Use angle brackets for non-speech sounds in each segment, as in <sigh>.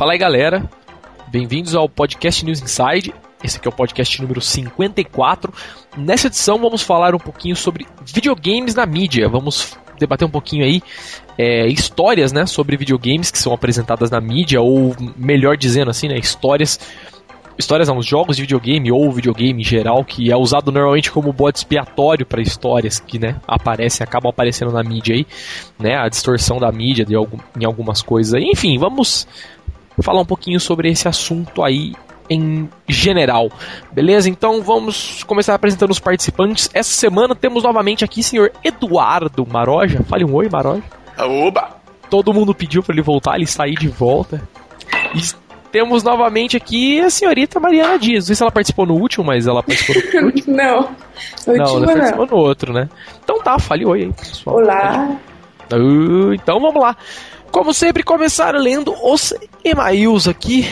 Fala aí, galera. Bem-vindos ao podcast News Inside. Esse aqui é o podcast número 54. Nessa edição vamos falar um pouquinho sobre videogames na mídia. Vamos debater um pouquinho aí é, histórias, né, sobre videogames que são apresentadas na mídia ou melhor dizendo assim, né, histórias histórias não, jogos de videogame ou videogame em geral, que é usado normalmente como bode expiatório para histórias que, né, aparecem, acabam aparecendo na mídia aí, né, a distorção da mídia de algum, em algumas coisas. Enfim, vamos falar um pouquinho sobre esse assunto aí em general. Beleza? Então vamos começar apresentando os participantes. Essa semana temos novamente aqui senhor Eduardo Maroja. Fale um oi, Maroja. Oba! Todo mundo pediu para ele voltar, ele sair de volta. E temos novamente aqui a senhorita Mariana Dias. Não sei se ela participou no último, mas ela participou no <laughs> último. não. No não, ela participou no outro, né? Então tá, fale oi aí, pessoal. Olá. Uh, então vamos lá. Como sempre, começar lendo os e-mails aqui.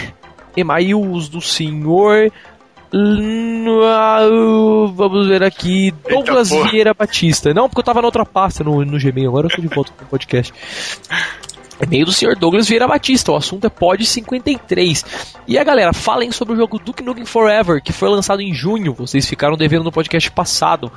E-mails do senhor. Vamos ver aqui. Douglas Eita, Vieira Batista. Não, porque eu tava na outra pasta no, no Gmail. Agora eu tô de volta com o podcast. E-mail do senhor Douglas Vieira Batista. O assunto é Pod 53. E a galera, falem sobre o jogo Duke Nukem Forever, que foi lançado em junho. Vocês ficaram devendo no podcast passado.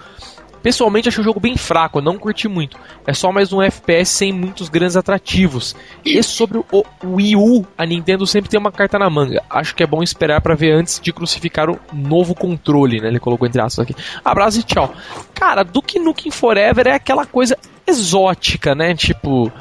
Pessoalmente achei o jogo bem fraco, não curti muito. É só mais um FPS sem muitos grandes atrativos. E sobre o Wii U, a Nintendo sempre tem uma carta na manga. Acho que é bom esperar para ver antes de crucificar o novo controle, né? Ele colocou entre aspas aqui. Abraço e tchau. Cara, Duke Nukem Forever é aquela coisa exótica, né? Tipo,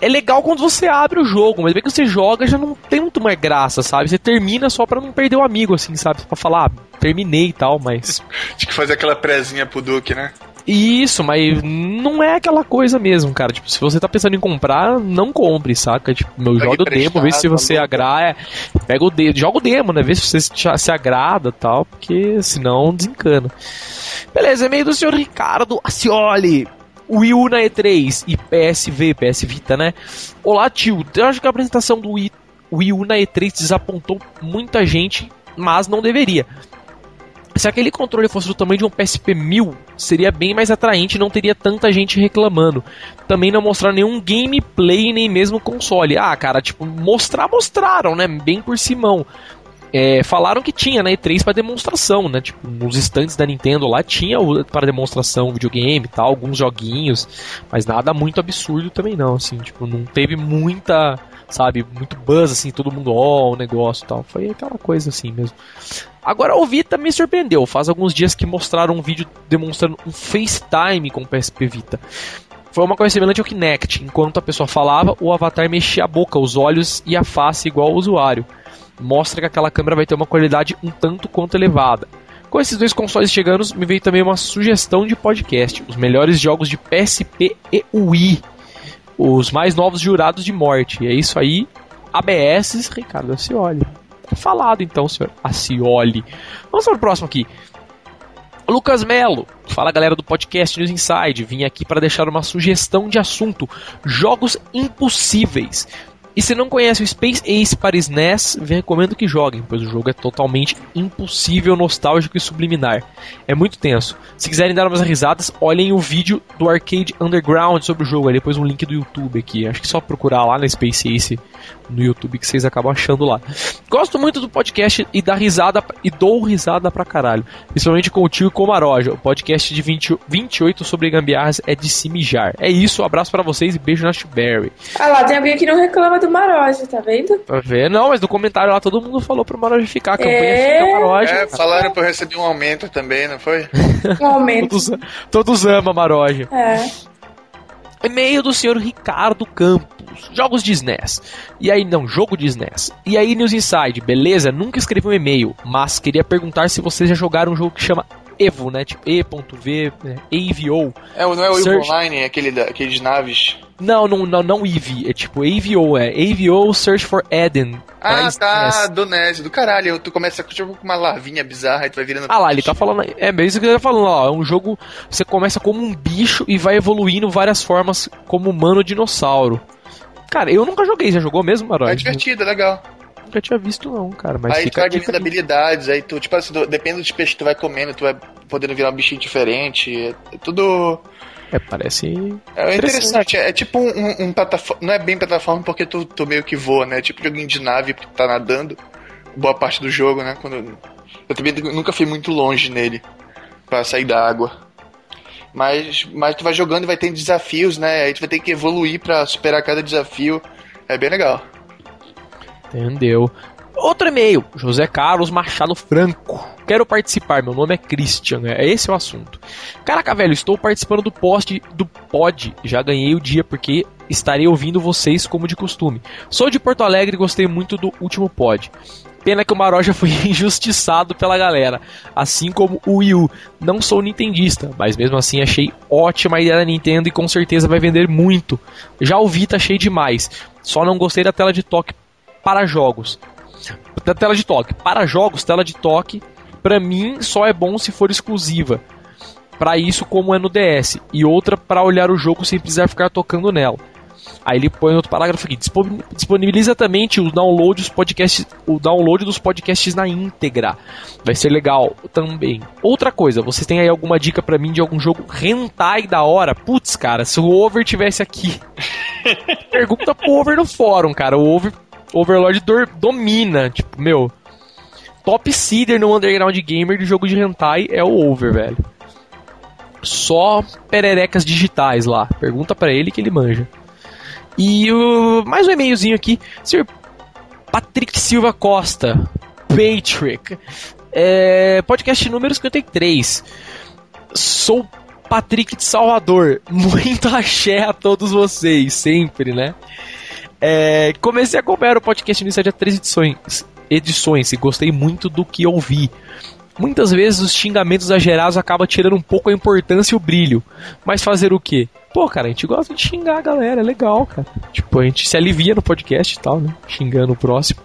é legal quando você abre o jogo, mas bem que você joga já não tem muito mais graça, sabe? Você termina só pra não perder o amigo, assim, sabe? Pra falar, ah, terminei e tal, mas. Tinha que fazer aquela prezinha pro Duke, né? Isso, mas não é aquela coisa mesmo, cara. Tipo, se você tá pensando em comprar, não compre, saca? Tipo, meu joga o demo, vê se você tá agrada. É, pega o demo, joga o demo, né? Vê se você se agrada tal, porque senão desencana. Beleza, e-mail do senhor Ricardo Acioli. Wii U na E3 e PSV, PS Vita, né? Olá, tio. Eu acho que a apresentação do Wii, Wii U na E3 desapontou muita gente, mas não deveria. Se aquele controle fosse do tamanho de um PSP 1000, seria bem mais atraente e não teria tanta gente reclamando. Também não mostrar nenhum gameplay nem mesmo console. Ah, cara, tipo, mostrar, mostraram, né? Bem por cima. É, falaram que tinha na né, E3 para demonstração, né? Tipo, nos estantes da Nintendo lá tinha para demonstração videogame tal, alguns joguinhos, mas nada muito absurdo também não, assim, tipo, não teve muita, sabe, muito buzz assim, todo mundo ó, oh, o negócio e tal. Foi aquela coisa assim mesmo. Agora o Vita me surpreendeu. Faz alguns dias que mostraram um vídeo demonstrando um FaceTime com o PSP Vita. Foi uma coisa semelhante ao Kinect. Enquanto a pessoa falava, o avatar mexia a boca, os olhos e a face igual ao usuário mostra que aquela câmera vai ter uma qualidade um tanto quanto elevada. Com esses dois consoles chegando, me veio também uma sugestão de podcast: os melhores jogos de PSP e Wii, os mais novos jurados de morte. E é isso aí, ABS, Ricardo Acioli. Tá falado então, senhor Acioli. Vamos para o próximo aqui. Lucas Melo, fala galera do podcast News Inside. Vim aqui para deixar uma sugestão de assunto: jogos impossíveis. E se não conhece o Space Ace para SNES, recomendo que joguem, pois o jogo é totalmente impossível, nostálgico e subliminar. É muito tenso. Se quiserem dar umas risadas, olhem o vídeo do Arcade Underground sobre o jogo, aí depois um link do YouTube aqui. Acho que é só procurar lá na Space Ace no YouTube que vocês acabam achando lá. Gosto muito do podcast e da risada e dou risada pra caralho. Principalmente com o tio e com o Maroja. O podcast de 20, 28 sobre gambiarras é de se mijar. É isso, um abraço para vocês e beijo na Shuberry. Ah lá, tem alguém que não reclama do Maroja, tá vendo? Tá vendo? Não, mas no comentário lá todo mundo falou pro Maroja ficar. A campanha é... fica Maroja. É, falaram pra eu receber um aumento também, não foi? <laughs> Um aumento. todos, todos amam Maroja. É. E-mail do senhor Ricardo Campos. Jogos de SNES. E aí, não, jogo de SNES. E aí, News Inside, beleza? Nunca escrevi um e-mail, mas queria perguntar se vocês já jogaram um jogo que chama Evo, né? Tipo E.V, né? AVO. É, não é o Evo Online, é aquele, da, aquele de naves. Não, não, não, não EV, é tipo AVO, é AVO Search for Eden. Ah, tá, do NES, do caralho. Tu começa tipo, com uma lavinha bizarra e tu vai virando. Ah lá, ele tá falando. É mesmo que ele tá falando, ó. É um jogo. Você começa como um bicho e vai evoluindo várias formas como humano dinossauro. Cara, eu nunca joguei, já jogou mesmo, Maró? É divertido, é legal. Nunca tinha visto, não, cara. Mas aí tu vai ganhando habilidades, aí tu, tipo assim, depende dos peixes que tu vai comendo, tu vai podendo virar um bichinho diferente. É tudo É, parece. É interessante, é, é tipo um, um, um, plataforma. Não é bem plataforma porque tu, tu meio que voa, né? É tipo joguinho de nave porque tu tá nadando. Boa parte do jogo, né? Quando, eu também nunca fui muito longe nele para sair da água. Mas, mas tu vai jogando e vai ter desafios, né? Aí tu vai ter que evoluir para superar cada desafio. É bem legal. Entendeu? Outro e-mail, José Carlos Machado Franco. Quero participar, meu nome é Christian, é esse é o assunto. Caraca, velho, estou participando do post do pod. Já ganhei o dia porque estarei ouvindo vocês como de costume. Sou de Porto Alegre e gostei muito do último pod. Pena que o Maroja <laughs> foi injustiçado pela galera, assim como o Wii U. Não sou nintendista, mas mesmo assim achei ótima a ideia da Nintendo e com certeza vai vender muito. Já o Vita achei demais, só não gostei da tela de toque para jogos da tela de toque. Para jogos, tela de toque, para mim, só é bom se for exclusiva. Para isso, como é no DS. E outra para olhar o jogo sem precisar ficar tocando nela. Aí ele põe outro parágrafo aqui. Disponibiliza também o download, dos podcasts, o download dos podcasts na íntegra. Vai ser legal também. Outra coisa, vocês têm aí alguma dica para mim de algum jogo hentai da hora? Putz, cara, se o Over tivesse aqui. <laughs> Pergunta pro Over no fórum, cara. O Over Overlord domina. Tipo, meu. Top seeder no underground gamer de jogo de hentai é o Over, velho. Só pererecas digitais lá. Pergunta para ele que ele manja. E o, mais um e-mailzinho aqui. Sr. Patrick Silva Costa. Patrick. É, podcast número 53. Sou Patrick de Salvador. <laughs> Muito axé a todos vocês, sempre, né? É, comecei a acompanhar o podcast no de três edições, edições e gostei muito do que ouvi. Muitas vezes os xingamentos exagerados acabam tirando um pouco a importância e o brilho. Mas fazer o quê? Pô, cara, a gente gosta de xingar a galera, é legal, cara. Tipo, a gente se alivia no podcast e tal, né? Xingando o próximo.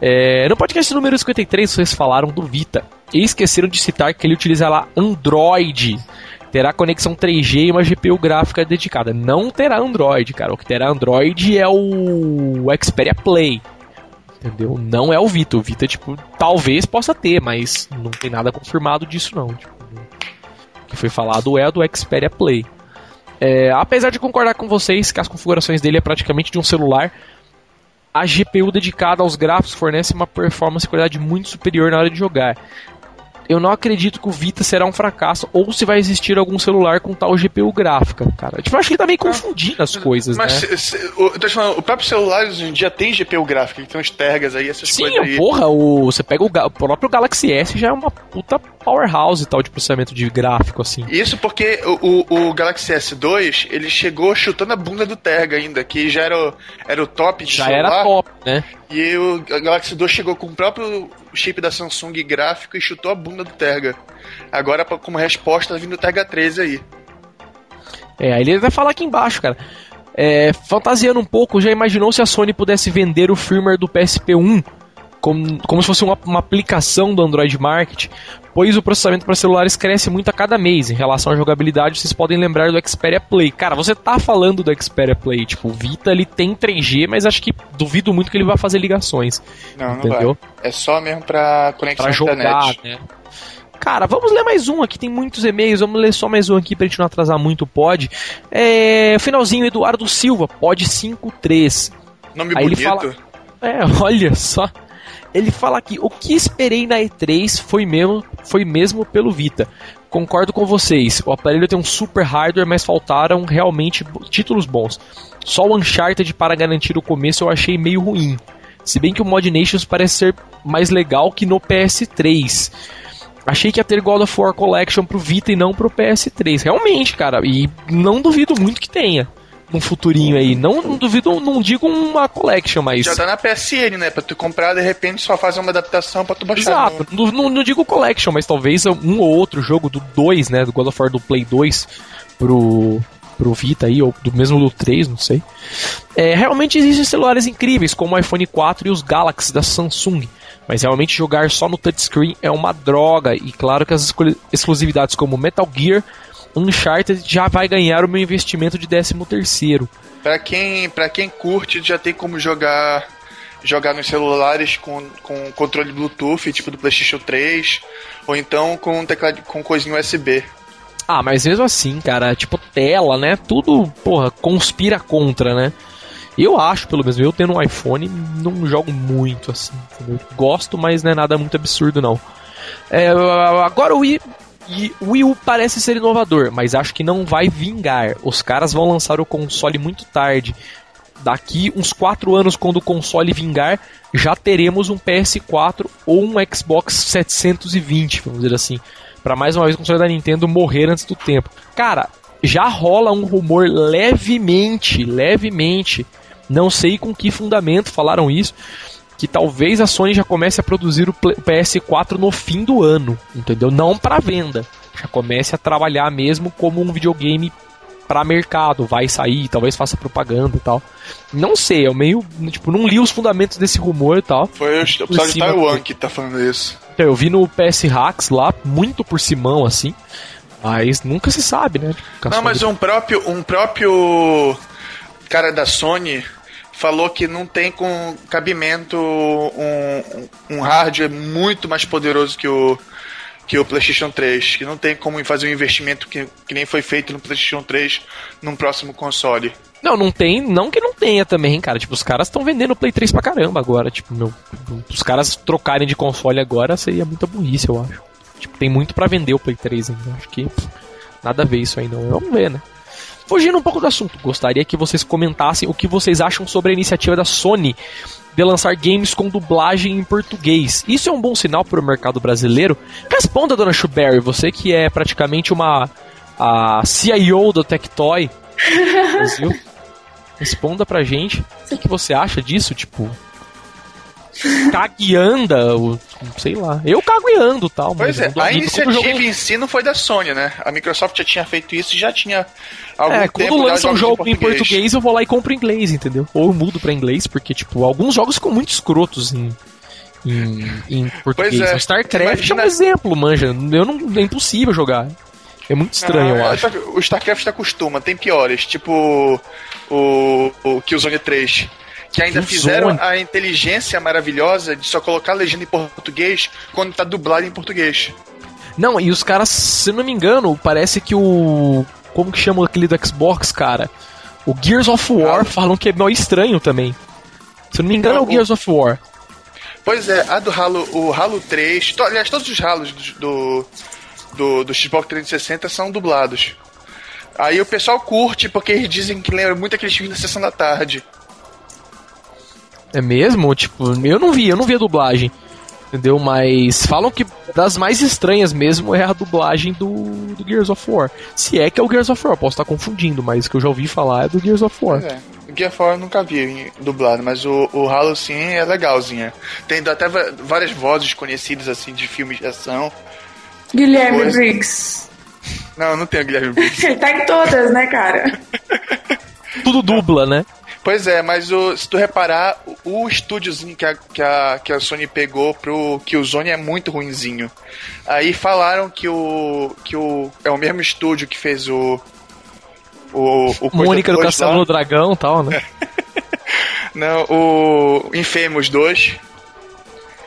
É, no podcast número 53, vocês falaram do Vita. E esqueceram de citar que ele utiliza lá Android terá conexão 3G e uma GPU gráfica dedicada. Não terá Android, cara. O que terá Android é o Xperia Play. Entendeu? Não é o Vita. O Vita, tipo, talvez possa ter, mas não tem nada confirmado disso, não. Tipo, o que foi falado é do Xperia Play. É, apesar de concordar com vocês que as configurações dele é praticamente de um celular, a GPU dedicada aos gráficos fornece uma performance e qualidade muito superior na hora de jogar eu não acredito que o Vita será um fracasso ou se vai existir algum celular com tal GPU gráfica, cara. Tipo, eu acho que ele tá meio confundindo as coisas, mas, né? Mas se, o, falando, o próprio celular hoje em dia tem GPU gráfica, tem os tergas aí, essas Sim, coisas aí. porra, o, você pega o, o, próprio Galaxy S já é uma puta powerhouse e tal de processamento de gráfico, assim. Isso porque o, o, o Galaxy S2, ele chegou chutando a bunda do terga ainda, que já era o, era o top de já celular. Já era top, né? E o Galaxy 2 chegou com o próprio chip da Samsung gráfico e chutou a bunda do Terga. Agora, como resposta, tá vindo o Terga 13 aí. É, aí ele vai falar aqui embaixo, cara. É, fantasiando um pouco, já imaginou se a Sony pudesse vender o firmware do PSP1 como, como se fosse uma, uma aplicação do Android Market, pois o processamento para celulares cresce muito a cada mês. Em relação à jogabilidade, vocês podem lembrar do Xperia Play. Cara, você tá falando do Xperia Play, tipo, o Vita ele tem 3G, mas acho que duvido muito que ele vá fazer ligações. Não, entendeu? não vai. É só mesmo para conexão pra jogar, internet. né? Cara, vamos ler mais um aqui, tem muitos e-mails, vamos ler só mais um aqui pra gente não atrasar muito o pod. É, finalzinho, Eduardo Silva, pod 53. Nome Aí bonito. Ele fala, é, <laughs> olha só. Ele fala aqui: o que esperei na E3 foi mesmo, foi mesmo pelo Vita. Concordo com vocês, o aparelho tem um super hardware, mas faltaram realmente títulos bons. Só o Uncharted para garantir o começo eu achei meio ruim. Se bem que o Mod Nations parece ser mais legal que no PS3. Achei que ia ter God of War Collection pro Vita e não pro PS3. Realmente, cara, e não duvido muito que tenha um futurinho aí. Não, não duvido, não digo uma collection, mas. Já tá na PSN, né? Pra tu comprar, de repente só fazer uma adaptação pra tu baixar. Exato. Não, não, não digo collection, mas talvez um ou outro jogo do 2, né? Do God of War do Play 2 pro, pro Vita aí, ou do mesmo do 3, não sei. É, realmente existem celulares incríveis, como o iPhone 4 e os Galaxy da Samsung. Mas realmente jogar só no touchscreen é uma droga. E claro que as exclusividades como Metal Gear Uncharted já vai ganhar o meu investimento de 13 terceiro. Para quem, pra quem curte, já tem como jogar jogar nos celulares com, com controle Bluetooth, tipo do PlayStation 3, ou então com teclado com coisinha USB. Ah, mas mesmo assim, cara, tipo, tela, né? Tudo, porra, conspira contra, né? Eu acho, pelo menos, eu tendo um iPhone, não jogo muito assim. Entendeu? Gosto, mas não é nada muito absurdo, não. É, agora o Wii, o Wii U parece ser inovador, mas acho que não vai vingar. Os caras vão lançar o console muito tarde. Daqui uns 4 anos, quando o console vingar, já teremos um PS4 ou um Xbox 720, vamos dizer assim. Para mais uma vez o console da Nintendo morrer antes do tempo. Cara, já rola um rumor levemente, levemente, não sei com que fundamento falaram isso, que talvez a Sony já comece a produzir o PS4 no fim do ano, entendeu? Não para venda, já comece a trabalhar mesmo como um videogame para mercado, vai sair, talvez faça propaganda e tal. Não sei, eu meio, tipo, não li os fundamentos desse rumor e tal. Foi o pessoal de Taiwan que tá falando isso. Então, eu vi no PS Hacks lá, muito por Simão, assim. Mas nunca se sabe, né? Não, mas um próprio, um próprio cara da Sony falou que não tem com cabimento um, um hardware muito mais poderoso que o, que o PlayStation 3, que não tem como fazer um investimento que, que nem foi feito no PlayStation 3 num próximo console. Não, não tem, não que não tenha também, cara. Tipo, os caras estão vendendo o Play 3 pra caramba agora. Tipo, meu, os caras trocarem de console agora seria muita burrice, eu acho. Tipo, tem muito para vender o Play 3 ainda. Acho que nada a ver isso aí não. Vamos ver, né? Fugindo um pouco do assunto, gostaria que vocês comentassem o que vocês acham sobre a iniciativa da Sony de lançar games com dublagem em português. Isso é um bom sinal para o mercado brasileiro? Responda, dona Shuberry, você que é praticamente uma a CIO do Tectoy <laughs> Brasil. Responda pra gente o que você acha disso, tipo, caga e anda, sei lá. Eu cago e ando tal. Pois é, a iniciativa em si não foi da Sony, né? A Microsoft já tinha feito isso e já tinha algum é, tempo. Quando lança um jogo em português. eu vou lá e compro em inglês, entendeu? Ou eu mudo pra inglês, porque, tipo, alguns jogos ficam muito escrotos em. Em, em português. É. O StarCraft Imagina... é um exemplo, manja. Eu não, é impossível jogar. É muito estranho, ah, eu acho. O StarCraft acostuma, tem piores, tipo o, o Killzone 3 que ainda fizeram a inteligência maravilhosa de só colocar a legenda em português quando tá dublado em português. Não, e os caras, se não me engano, parece que o. Como que chama aquele do Xbox, cara? O Gears of War ah. falam que é meio estranho também. Se não me engano, é o Gears of War. Pois é, a do Halo, o Halo 3, to, aliás, todos os Halos do, do, do Xbox 360 são dublados. Aí o pessoal curte porque eles dizem que lembra muito aquele filme da sessão da tarde. É mesmo? Tipo, eu não vi, eu não vi a dublagem. Entendeu? Mas falam que das mais estranhas mesmo é a dublagem do, do Gears of War. Se é que é o Gears of War, posso estar confundindo, mas o que eu já ouvi falar é do Gears of War. É. O Gears of War eu nunca vi dublado, mas o, o Halo sim é legalzinho. Tem até várias vozes conhecidas assim de filmes de ação. Guilherme Coisa. Briggs. Não, não tem o Guilherme Briggs. Ele <laughs> tá em todas, né, cara? <laughs> Tudo dubla, né? Pois é, mas o, se tu reparar, o, o estúdiozinho que a, que, a, que a Sony pegou pro Killzone é muito ruinzinho. Aí falaram que o. que o. É o mesmo estúdio que fez o. O. o Mônica do Castelo do Dragão e tal, né? <laughs> não, o. Infamous 2.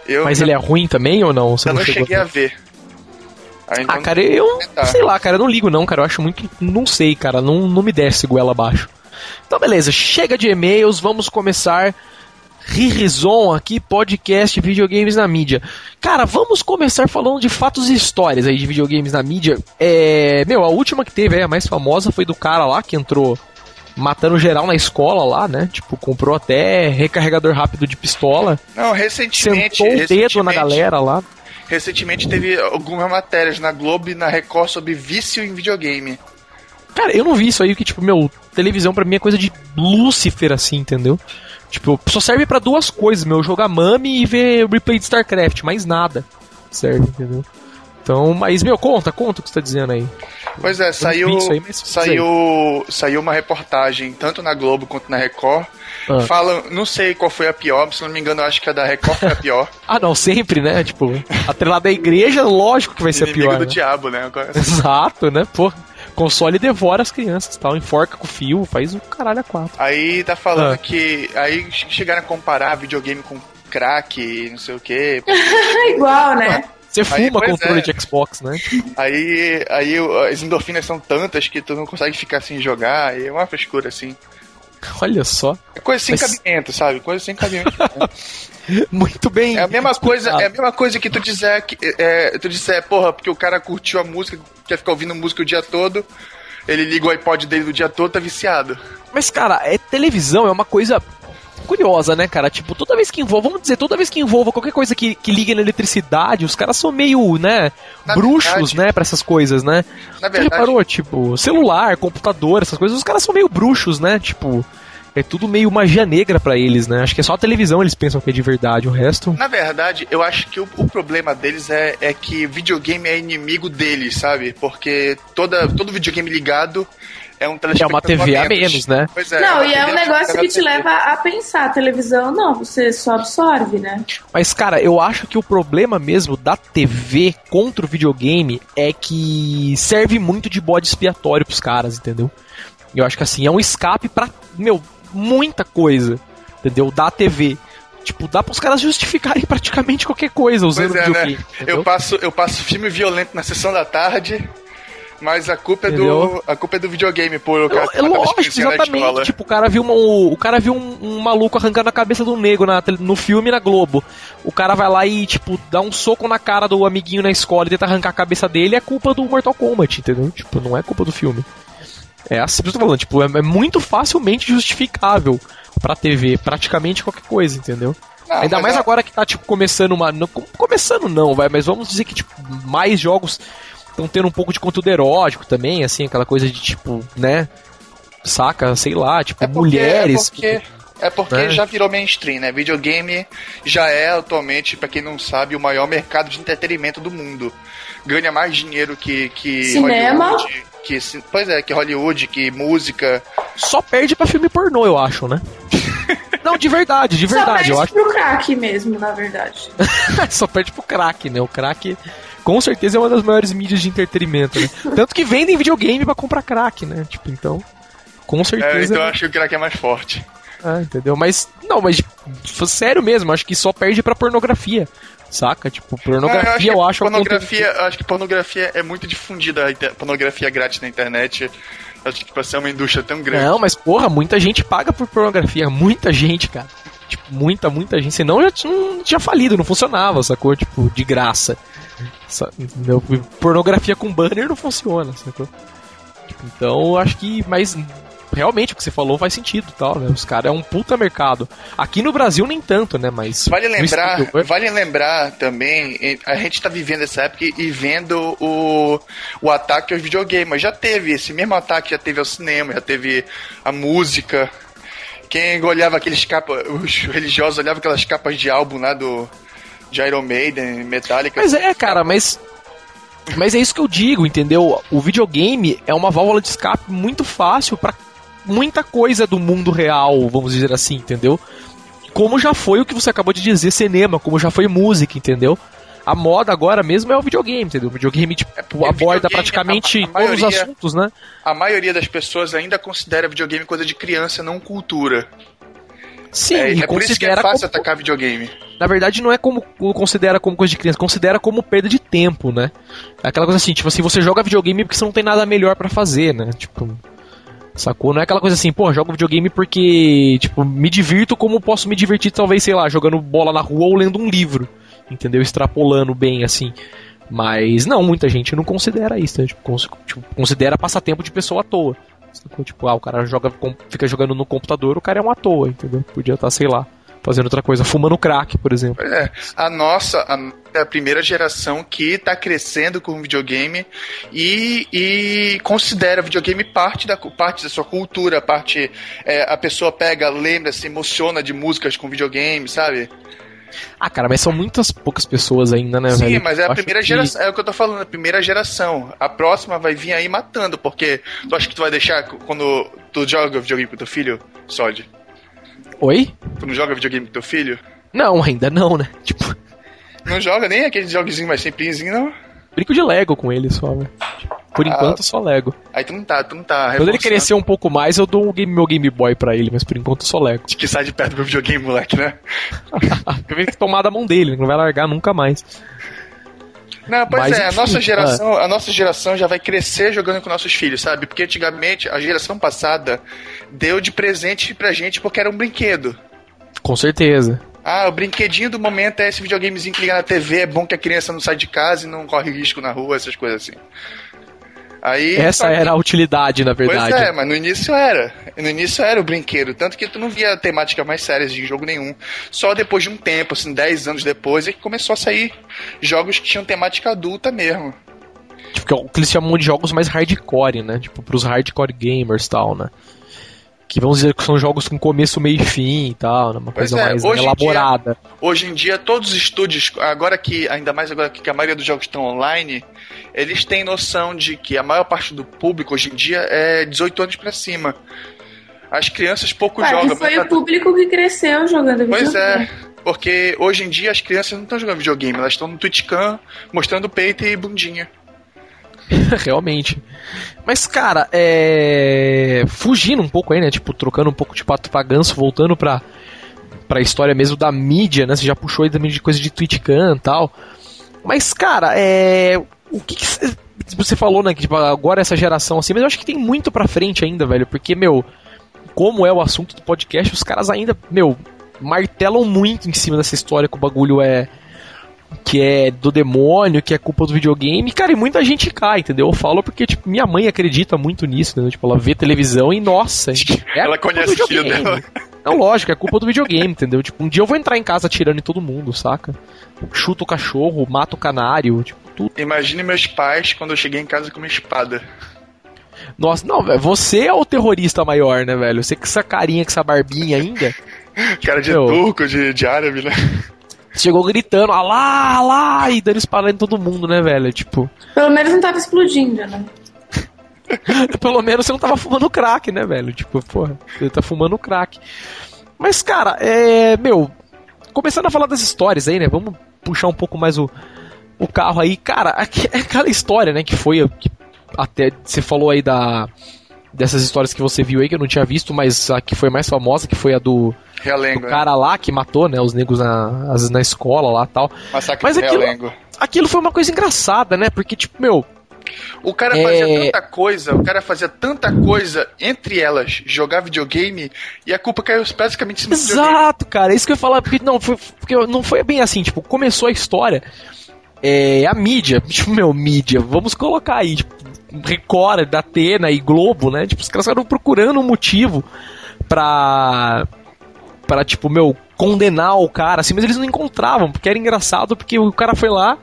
Eu Mas não... ele é ruim também ou não? Você eu não, não cheguei a ver. Ainda ah, cara, eu. Sei lá, cara, eu não ligo não, cara. Eu acho muito. Não sei, cara. Não, não me desce goela abaixo. Então, beleza, chega de e-mails, vamos começar. Rirrizon aqui, podcast videogames na mídia. Cara, vamos começar falando de fatos e histórias aí de videogames na mídia. É, meu, a última que teve, a mais famosa, foi do cara lá que entrou matando geral na escola lá, né? Tipo, comprou até recarregador rápido de pistola. Não, recentemente. Sentou o dedo na galera lá. Recentemente teve algumas matérias na Globo e na Record sobre vício em videogame. Cara, eu não vi isso aí, que, tipo, meu, televisão pra mim é coisa de Lúcifer, assim, entendeu? Tipo, só serve para duas coisas, meu, jogar Mami e ver replay de StarCraft, mais nada serve, entendeu? Então, mas, meu, conta, conta o que você tá dizendo aí. Pois é, saiu, aí, saiu, saiu uma reportagem, tanto na Globo quanto na Record, ah. Fala, não sei qual foi a pior, se não me engano, acho que a da Record foi a pior. <laughs> ah, não, sempre, né? Tipo, atrelado da igreja, lógico que vai <laughs> ser a pior. do né? diabo, né? <laughs> Exato, né? Porra console devora as crianças, tal, enforca com o fio, faz o caralho a quatro. Aí tá falando ah. que aí chegaram a comparar videogame com crack, não sei o quê. <laughs> Igual, né? Você fuma pois controle é. de Xbox, né? Aí, aí as endorfinas são tantas que tu não consegue ficar sem jogar, e é uma frescura assim. Olha só. É coisa sem Mas- cabimento, sabe? Coisa sem cabimento. <laughs> Muito bem. É a mesma coisa, é a mesma coisa que tu disser que é, tu disser, porra, porque o cara curtiu a música, quer ficar ouvindo música o dia todo, ele liga o iPod dele o dia todo, tá viciado. Mas, cara, é televisão é uma coisa curiosa, né, cara? Tipo, toda vez que envolva, vamos dizer, toda vez que envolva qualquer coisa que, que liga na eletricidade, os caras são meio, né, Na bruxos, verdade- né, pra essas coisas, né? Na Você verdade, reparou, tipo, celular, computador, essas coisas, os caras são meio bruxos, né? Tipo, é tudo meio magia negra pra eles, né? Acho que é só a televisão eles pensam que é de verdade, o resto. na verdade, eu acho que o, o problema deles é, é que videogame é inimigo deles, sabe? Porque toda, todo videogame ligado é um É telespectador uma TV a menos, né? Pois é, não, uma e é um negócio que te TV. leva a pensar. Televisão, não, você só absorve, né? Mas, cara, eu acho que o problema mesmo da TV contra o videogame é que serve muito de bode expiatório pros caras, entendeu? Eu acho que assim, é um escape pra, meu, muita coisa, entendeu? Da TV. Tipo, dá pros caras justificarem <laughs> praticamente qualquer coisa usando Pois é, videogame. né? Eu passo, eu passo filme violento na sessão da tarde, mas a culpa é do, Entendeu? a culpa é do videogame, por o cara É lógico, exatamente. Tipo, o cara viu, uma, o cara viu um, um maluco arrancando a cabeça do negro na, no filme na Globo. O cara vai lá e, tipo, dá um soco na cara do amiguinho na escola e tenta arrancar a cabeça dele, é culpa do Mortal Kombat, entendeu? Tipo, não é culpa do filme. É assim que eu tô falando, tipo, é, é muito facilmente justificável pra TV, praticamente qualquer coisa, entendeu? Ah, Ainda mais a- agora que tá, tipo, começando uma. não- começando não, vai, mas vamos dizer que, tipo, mais jogos estão tendo um pouco de conteúdo erótico também, assim, aquela coisa de, tipo, né? Saca, sei lá, tipo, É porque, mulheres. É porque, é porque né? já virou mainstream, né? Videogame já é atualmente, pra quem não sabe, o maior mercado de entretenimento do mundo. Ganha mais dinheiro que, que Cinema? Hollywood. Que, pois é, que Hollywood, que música. Só perde pra filme pornô, eu acho, né? <laughs> não, de verdade, de Só verdade, perde eu acho. pro crack mesmo, na verdade. <laughs> Só perde pro crack, né? O crack, com certeza, é uma das maiores mídias de entretenimento, né? <laughs> Tanto que vendem videogame pra comprar crack, né? Tipo, então. Com É, certeza. então eu acho que o crack é mais forte. Ah, entendeu? Mas, não, mas sério mesmo, acho que só perde pra pornografia. Saca? Tipo, pornografia eu acho, que um conteúdo- pornografia, eu acho que pornografia é muito difundida, pornografia grátis na internet. Acho que pra ser uma indústria tão grande. Não, mas porra, muita gente paga por pornografia. Muita gente, cara. Tipo, muita, muita gente. Senão já tinha, não tinha falido, não funcionava, sacou? Tipo, de graça. Sa- entendeu? Pornografia com banner não funciona, sacou? Tipo, então, eu acho que. Mas realmente o que você falou faz sentido tal, né? Os caras é um puta mercado. Aqui no Brasil nem tanto, né? Mas. Vale lembrar, exterior- vale lembrar também, a gente tá vivendo essa época e vendo o, o ataque aos videogames. Já teve esse mesmo ataque, já teve ao cinema, já teve a música. Quem olhava aqueles capas, os religiosos olhavam aquelas capas de álbum lá do de Iron Maiden, Metallica. Mas é, cara, mas. Mas é isso que eu digo, entendeu? O videogame é uma válvula de escape muito fácil pra muita coisa do mundo real, vamos dizer assim, entendeu? Como já foi o que você acabou de dizer, cinema, como já foi música, entendeu? A moda agora mesmo é o videogame, entendeu? O videogame, tipo, É porque aborda videogame, praticamente a- a todos os maioria- assuntos, né? A maioria das pessoas ainda considera videogame coisa de criança, não cultura. Sim, é, é por isso que é fácil como- atacar videogame. Na verdade, não é como considera como coisa de criança, considera como perda de tempo, né? É aquela coisa assim, tipo assim, você joga videogame porque você não tem nada melhor pra fazer, né? Tipo, sacou? Não é aquela coisa assim, pô, jogo videogame porque, tipo, me divirto como posso me divertir, talvez, sei lá, jogando bola na rua ou lendo um livro, entendeu? Extrapolando bem, assim. Mas não, muita gente não considera isso, né? Tipo, cons- tipo, considera passatempo de pessoa à toa. Tipo, ah, o cara joga, fica jogando no computador, o cara é um à toa, entendeu? Podia estar, sei lá, fazendo outra coisa, fumando crack, por exemplo. É, a nossa a, é a primeira geração que tá crescendo com videogame e, e considera videogame parte da, parte da sua cultura, parte. é, a pessoa pega, lembra, se emociona de músicas com videogame, sabe? Ah, cara, mas são muitas poucas pessoas ainda, né, Sim, velho? mas é a primeira que- geração, é o que eu tô falando, a primeira geração. A próxima vai vir aí matando, porque tu acha que tu vai deixar quando tu joga videogame com teu filho, Sod? Oi? Tu não joga videogame com teu filho? Não, ainda não, né? <laughs> Tipo, Não joga nem aqueles joguinhos mais simplesinho, não? brinco de Lego com ele só, velho. Por Ah. enquanto, só Lego. Aí tu não tá, tu não tá Quando ele crescer um pouco mais, eu dou o game- meu Game Boy pra ele, mas por enquanto só Lego. Que sai de perto do meu videogame, moleque, né? <laughs> Eu vejo que tomar da mão dele, não vai largar nunca mais. Não, pois Mas, é, enfim, a nossa geração, a nossa geração já vai crescer jogando com nossos filhos, sabe? Porque antigamente, a geração passada deu de presente pra gente porque era um brinquedo. Com certeza. Ah, o brinquedinho do momento é esse videogamezinho que liga na TV, é bom que a criança não sai de casa e não corre risco na rua, essas coisas assim. Aí, Essa era a utilidade, na verdade. Pois é, mas no início era. No início era o brinquedo. Tanto que tu não via temática mais sérias de jogo nenhum. Só depois de um tempo, assim, 10 anos depois, é que começou a sair jogos que tinham temática adulta mesmo. Tipo, o que eles chamam de jogos mais hardcore, né? Tipo, pros hardcore gamers e tal, né? Que vamos dizer que são jogos com começo, meio e fim e tal, né? uma pois coisa é, mais hoje elaborada. Dia, hoje em dia, todos os estúdios, agora que, ainda mais agora que a maioria dos jogos estão online, eles têm noção de que a maior parte do público hoje em dia é 18 anos para cima. As crianças pouco Ué, jogam. Foi o público que cresceu jogando videogame. Pois é, porque hoje em dia as crianças não estão jogando videogame, elas estão no Twitchcam mostrando peito e bundinha. <laughs> Realmente. Mas, cara, é. Fugindo um pouco aí, né? Tipo, trocando um pouco de pato pra ganso, voltando pra, pra história mesmo da mídia, né? Você já puxou aí também de coisa de Twitchcam e tal. Mas, cara, é. O que, que você falou, né? Que tipo, agora essa geração assim, mas eu acho que tem muito pra frente ainda, velho. Porque, meu, como é o assunto do podcast, os caras ainda, meu, martelam muito em cima dessa história que o bagulho é que é do demônio, que é culpa do videogame. Cara, e muita gente cai, entendeu? Eu falo porque, tipo, minha mãe acredita muito nisso, entendeu? Tipo, ela vê televisão e, nossa, é <laughs> ela conhece o filho dela. Não, lógico, é culpa do videogame, entendeu? Tipo, um dia eu vou entrar em casa atirando em todo mundo, saca? Chuto o cachorro, mato o canário, tipo, tudo. Imagine meus pais quando eu cheguei em casa com uma espada. Nossa, não, velho, você é o terrorista maior, né, velho? Você com essa carinha, com essa barbinha ainda. <laughs> Cara de Meu, turco, de, de árabe, né? Chegou gritando, alá, alá, e dando espada em todo mundo, né, velho? Tipo. Pelo menos não tava explodindo, né? <laughs> Pelo menos você não tava fumando crack, né, velho? Tipo, porra, você tá fumando crack. Mas, cara, é. Meu, começando a falar das histórias aí, né? Vamos puxar um pouco mais o, o carro aí. Cara, <laughs> aquela história, né, que foi. Que até você falou aí da. Dessas histórias que você viu aí, que eu não tinha visto, mas a que foi mais famosa, que foi a do Realengo, do cara é. lá que matou, né, os negros na, na escola lá tal. Massacre Mas aquilo, Realengo. aquilo foi uma coisa engraçada, né? Porque, tipo, meu, o cara fazia é... tanta coisa, o cara fazia tanta coisa, entre elas, jogar videogame, e a culpa caiu basicamente em cima Exato, cara, é isso que eu ia falar, porque não, foi, porque não foi bem assim, tipo, começou a história, é, a mídia, tipo, <laughs> meu, mídia, vamos colocar aí, tipo, Record, da Atena e Globo, né, tipo, os caras estavam procurando um motivo pra para tipo, meu, condenar o cara, assim, mas eles não encontravam, porque era engraçado, porque o cara foi lá,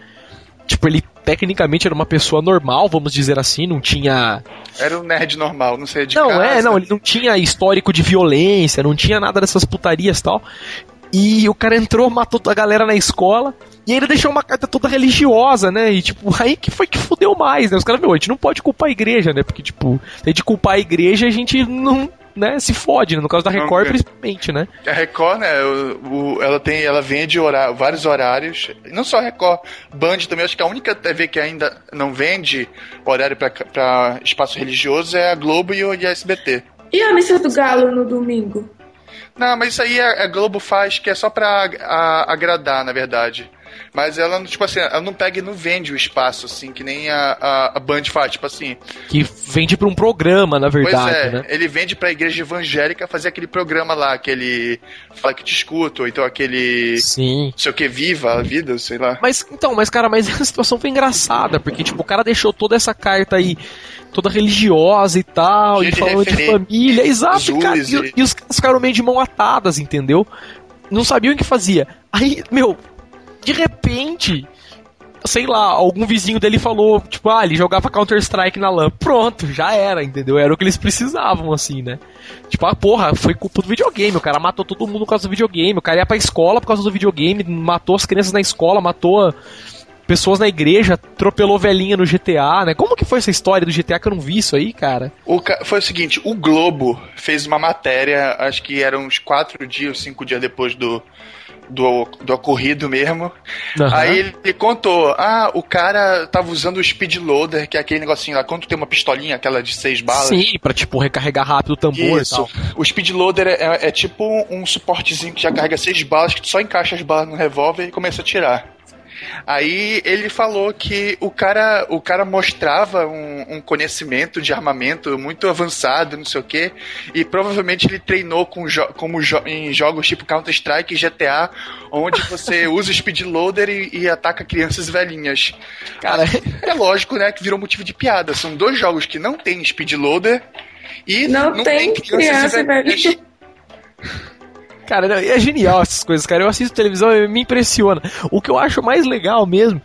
tipo, ele tecnicamente era uma pessoa normal, vamos dizer assim, não tinha. Era um nerd normal, não sei de Não, casa. é, não, ele não tinha histórico de violência, não tinha nada dessas putarias e tal. E o cara entrou, matou a galera na escola. E ainda deixou uma carta toda religiosa, né? E tipo, <laughs> aí que foi que fudeu mais, né? Os caras, meu, a gente não pode culpar a igreja, né? Porque, tipo, se a gente culpar a igreja, a gente não, né, se fode, né? no caso da Record, principalmente, né? A Record, né, o, o, ela tem, ela vende horário, vários horários, não só a Record, Band também, acho que a única TV que ainda não vende horário para espaço religioso é a Globo e, o, e a SBT. E a missa do Galo no domingo? Não, mas isso aí a, a Globo faz que é só pra a, agradar, na verdade. Mas ela, tipo assim, ela não pega e não vende o espaço, assim, que nem a, a, a Band faz, tipo assim. Que vende pra um programa, na verdade. Pois é, né? ele vende pra igreja evangélica fazer aquele programa lá, aquele. Fala que te escuto, ou então aquele. Sim. Não sei o que, viva a vida, sei lá. Mas, então, mas, cara, mas <laughs> a situação foi engraçada, porque, tipo, o cara deixou toda essa carta aí toda religiosa e tal, e falando de família, exato, cara, e, e, os caras ficaram meio de mão atadas, entendeu? Não sabiam o que fazia. Aí, meu, de repente, sei lá, algum vizinho dele falou, tipo, ah, ele jogava Counter-Strike na LAN. Pronto, já era, entendeu? Era o que eles precisavam, assim, né? Tipo, ah, porra, foi culpa do videogame. O cara matou todo mundo por causa do videogame. O cara ia pra escola por causa do videogame, matou as crianças na escola, matou pessoas na igreja, atropelou velhinha no GTA, né? Como que foi essa história do GTA que eu não vi isso aí, cara? O ca... Foi o seguinte, o Globo fez uma matéria, acho que eram uns quatro dias, cinco dias depois do, do, do ocorrido mesmo. Uhum. Aí ele contou: ah, o cara tava usando o speed loader, que é aquele negocinho lá, quando tem uma pistolinha, aquela de seis balas. Sim, pra tipo recarregar rápido o tambor Isso. e tal. O speed loader é, é, é, tipo um suportezinho que já carrega seis balas, que tu só encaixa as balas no revólver e começa a tirar. Aí ele falou que o cara, o cara mostrava um, um conhecimento de armamento muito avançado, não sei o quê, e provavelmente ele treinou com jo como jo em jogos tipo Counter-Strike e GTA, onde você <laughs> usa o speedloader e, e ataca crianças velhinhas. Cara, é lógico, né, que virou motivo de piada. São dois jogos que não tem speedloader e não, não tem, tem crianças criança velhinhas. <laughs> Cara, é genial essas coisas, cara. Eu assisto televisão e me impressiona. O que eu acho mais legal mesmo.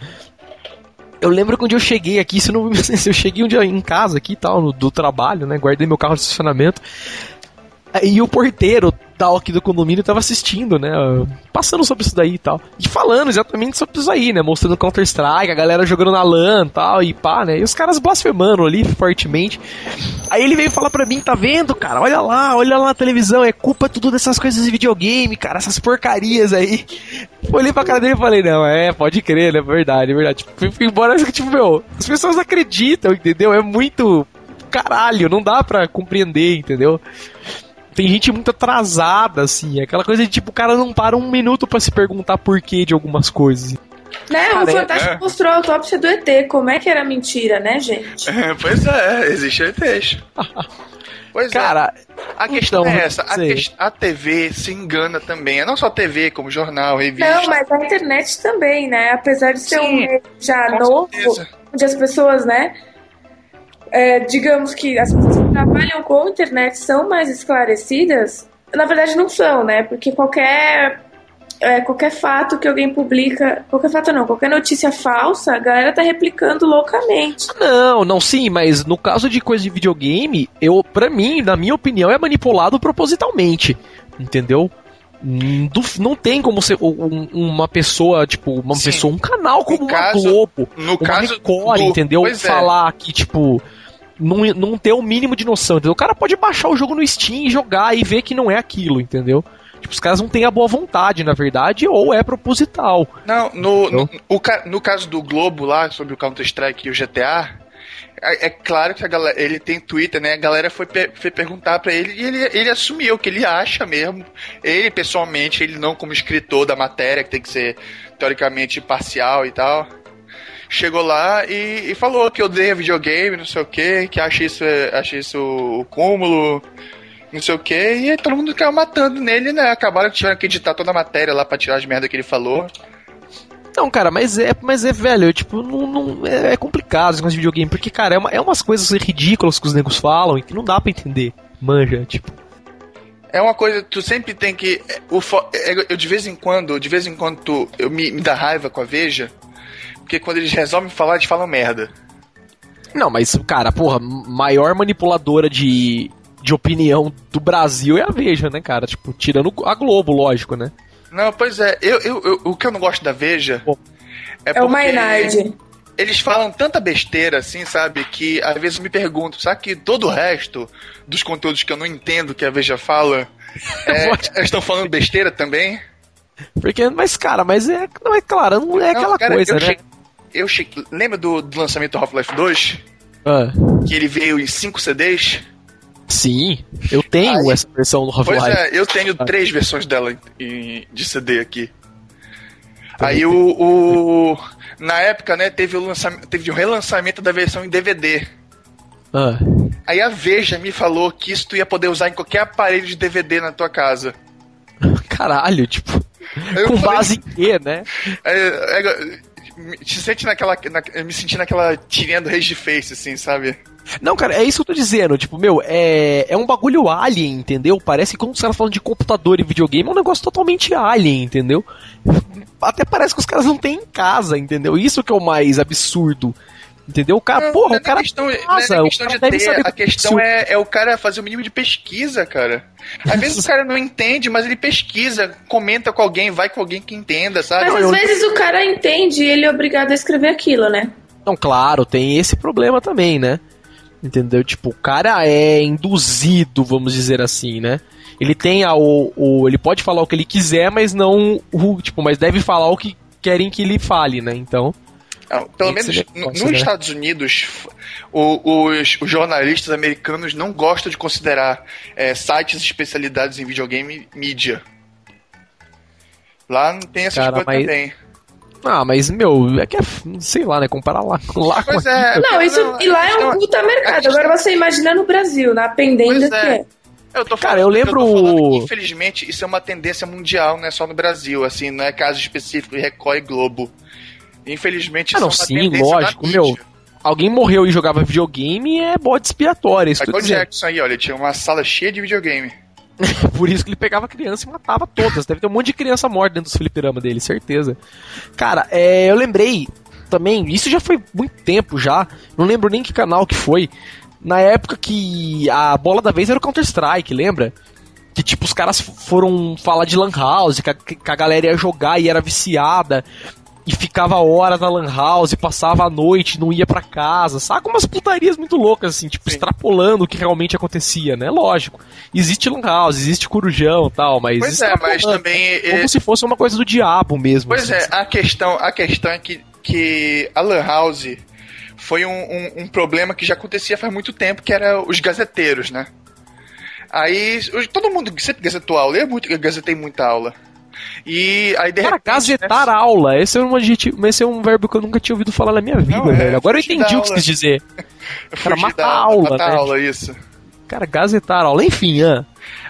Eu lembro quando eu cheguei aqui, se não <laughs> eu cheguei um dia em casa aqui e tal, no, do trabalho, né? Guardei meu carro de estacionamento. E o porteiro tal aqui do condomínio tava assistindo, né? Passando sobre isso daí e tal. E falando exatamente sobre isso aí, né? Mostrando Counter-Strike, a galera jogando na LAN e tal, e pá, né? E os caras blasfemando ali fortemente. Aí ele veio falar pra mim, tá vendo, cara? Olha lá, olha lá na televisão, é culpa tudo dessas coisas de videogame, cara, essas porcarias aí. Olhei pra cara dele e falei, não, é, pode crer, né? Verdade, verdade. Tipo, embora, <laughs> tipo, meu, as pessoas acreditam, entendeu? É muito caralho, não dá pra compreender, entendeu? Tem gente muito atrasada, assim. Aquela coisa de tipo, o cara não para um minuto para se perguntar porquê de algumas coisas. Né, cara, o Fantástico é. mostrou a autópsia do ET. Como é que era mentira, né, gente? É, pois é, existe ET. <laughs> pois é. cara, é. A questão então, é essa, a, que, a, TV se engana também. É não só a TV, como jornal, revista. Não, mas a internet também, né? Apesar de ser Sim, um já novo, certeza. onde as pessoas, né, é, digamos que as pessoas que trabalham com internet são mais esclarecidas, na verdade não são, né? Porque qualquer é, qualquer fato que alguém publica, qualquer fato não, qualquer notícia falsa, a galera tá replicando loucamente. Não, não sim, mas no caso de coisa de videogame, eu, para mim, na minha opinião, é manipulado propositalmente, entendeu? não tem como ser uma pessoa, tipo, uma Sim. pessoa, um canal como no uma caso, Globo, no uma caso Record, do... entendeu? É. Falar é. que, tipo, não, não ter o mínimo de noção, entendeu? O cara pode baixar o jogo no Steam e jogar e ver que não é aquilo, entendeu? Tipo, os caras não têm a boa vontade, na verdade, ou é proposital. Não, no, no, o, no caso do Globo lá, sobre o Counter-Strike e o GTA, é, é, claro que a galera, ele tem Twitter, né? A galera foi, foi perguntar para ele e ele, ele assumiu que ele acha mesmo. Ele, pessoalmente, ele não como escritor da matéria, que tem que ser teoricamente parcial e tal chegou lá e, e falou que odeia videogame, não sei o que, que acha isso, acha isso o cúmulo, não sei o que, e aí todo mundo caiu matando nele, né? Acabaram que tiveram que editar toda a matéria lá pra tirar as merdas que ele falou. Não, cara, mas é, mas é velho, tipo, não, não é, é complicado esse videogame, porque, cara, é, uma, é umas coisas ridículas que os negros falam e que não dá pra entender. Manja, tipo. É uma coisa, tu sempre tem que. O, é, eu de vez em quando, de vez em quando tu, eu me, me dá raiva com a Veja, porque quando eles resolvem falar, eles falam merda. Não, mas, cara, porra, maior manipuladora de, de opinião do Brasil é a Veja, né, cara? Tipo, tirando a Globo, lógico, né? Não, pois é. Eu, eu, eu o que eu não gosto da Veja é, é o Maynard. Eles falam tanta besteira, assim, sabe? Que às vezes eu me pergunto, sabe que todo o resto dos conteúdos que eu não entendo que a Veja fala <laughs> é, estão falando besteira também? Porque, mas, cara, mas é, não é claro, não é não, aquela cara, coisa, né? Cheguei, eu cheguei, lembra do, do lançamento do Half-Life 2? Ah. Que ele veio em 5 CDs? Sim, eu tenho Aí, essa versão do Half-Life. Pois é, eu tenho ah. três versões dela em, de CD aqui. Aí o, o, Na época, né, teve o lançamento. Teve o relançamento da versão em DVD. Ah. Aí a Veja me falou que isso tu ia poder usar em qualquer aparelho de DVD na tua casa. <laughs> Caralho, tipo. com falei, base em quê, né? É, é, te sente naquela. Na, me senti naquela tirinha do Rage Face, assim, sabe? Não, cara, é isso que eu tô dizendo. Tipo, meu, é, é um bagulho alien, entendeu? Parece que quando os caras falam de computador e videogame, é um negócio totalmente alien, entendeu? Até parece que os caras não têm em casa, entendeu? Isso que é o mais absurdo. Entendeu? O cara, não, porra, não o cara. Questão, casa, não é questão de ter, a questão é, é o cara fazer o mínimo de pesquisa, cara. Às vezes o <laughs> cara não entende, mas ele pesquisa, comenta com alguém, vai com alguém que entenda, sabe? Mas às vezes o cara entende e ele é obrigado a escrever aquilo, né? Não, claro, tem esse problema também, né? Entendeu? Tipo, o cara é induzido, vamos dizer assim, né? Ele tem a, o, o. Ele pode falar o que ele quiser, mas não o. Tipo, mas deve falar o que querem que ele fale, né? Então. Não, pelo menos nos né? Estados Unidos, o, os, os, jornalistas americanos não gostam de considerar é, sites especializados em videogame mídia. Lá não tem essas Cara, coisas mas... também. Ah, mas, meu, é que é, sei lá, né? Comparar lá, lá pois com é, Não, isso, não, e lá é um puta mercado. Questão... Agora você imagina no Brasil, na pendenda é. que é. Eu tô falando, Cara, eu lembro. Eu falando, infelizmente, isso é uma tendência mundial, não é só no Brasil, assim, não é caso específico de Record e Globo. Infelizmente, ah, não, isso é sim, lógico, meu. Alguém morreu e jogava videogame é bode expiatório. É isso Michael Jackson aí, olha, tinha uma sala cheia de videogame. <laughs> Por isso que ele pegava criança e matava todas. Deve ter um monte de criança morta dentro dos fliperamas dele, certeza. Cara, é, eu lembrei também, isso já foi muito tempo já, não lembro nem que canal que foi. Na época que a bola da vez era o Counter-Strike, lembra? Que tipo, os caras foram falar de Lan House, que a, que a galera ia jogar e era viciada e ficava horas na lan house, passava a noite, não ia para casa, sabe? Umas putarias muito loucas, assim, tipo, Sim. extrapolando o que realmente acontecia, né? Lógico. Existe lan house, existe corujão tal, mas. Pois é, mas também. Como é... se fosse uma coisa do diabo mesmo. Pois assim, é, a questão, a questão é que, que a lan house foi um, um, um problema que já acontecia faz muito tempo, que era os gazeteiros, né? Aí, todo mundo sempre gazetou aula, eu, muito, eu gazetei muita aula. E aí de Cara, repente, gazetar né? aula, esse é, um adjetivo, esse é um verbo que eu nunca tinha ouvido falar na minha vida, Não, velho. É, Agora eu entendi o que você quis dizer. <laughs> Cara, matar aula, matar né? aula, isso. Cara, gazetar aula, enfim, ah.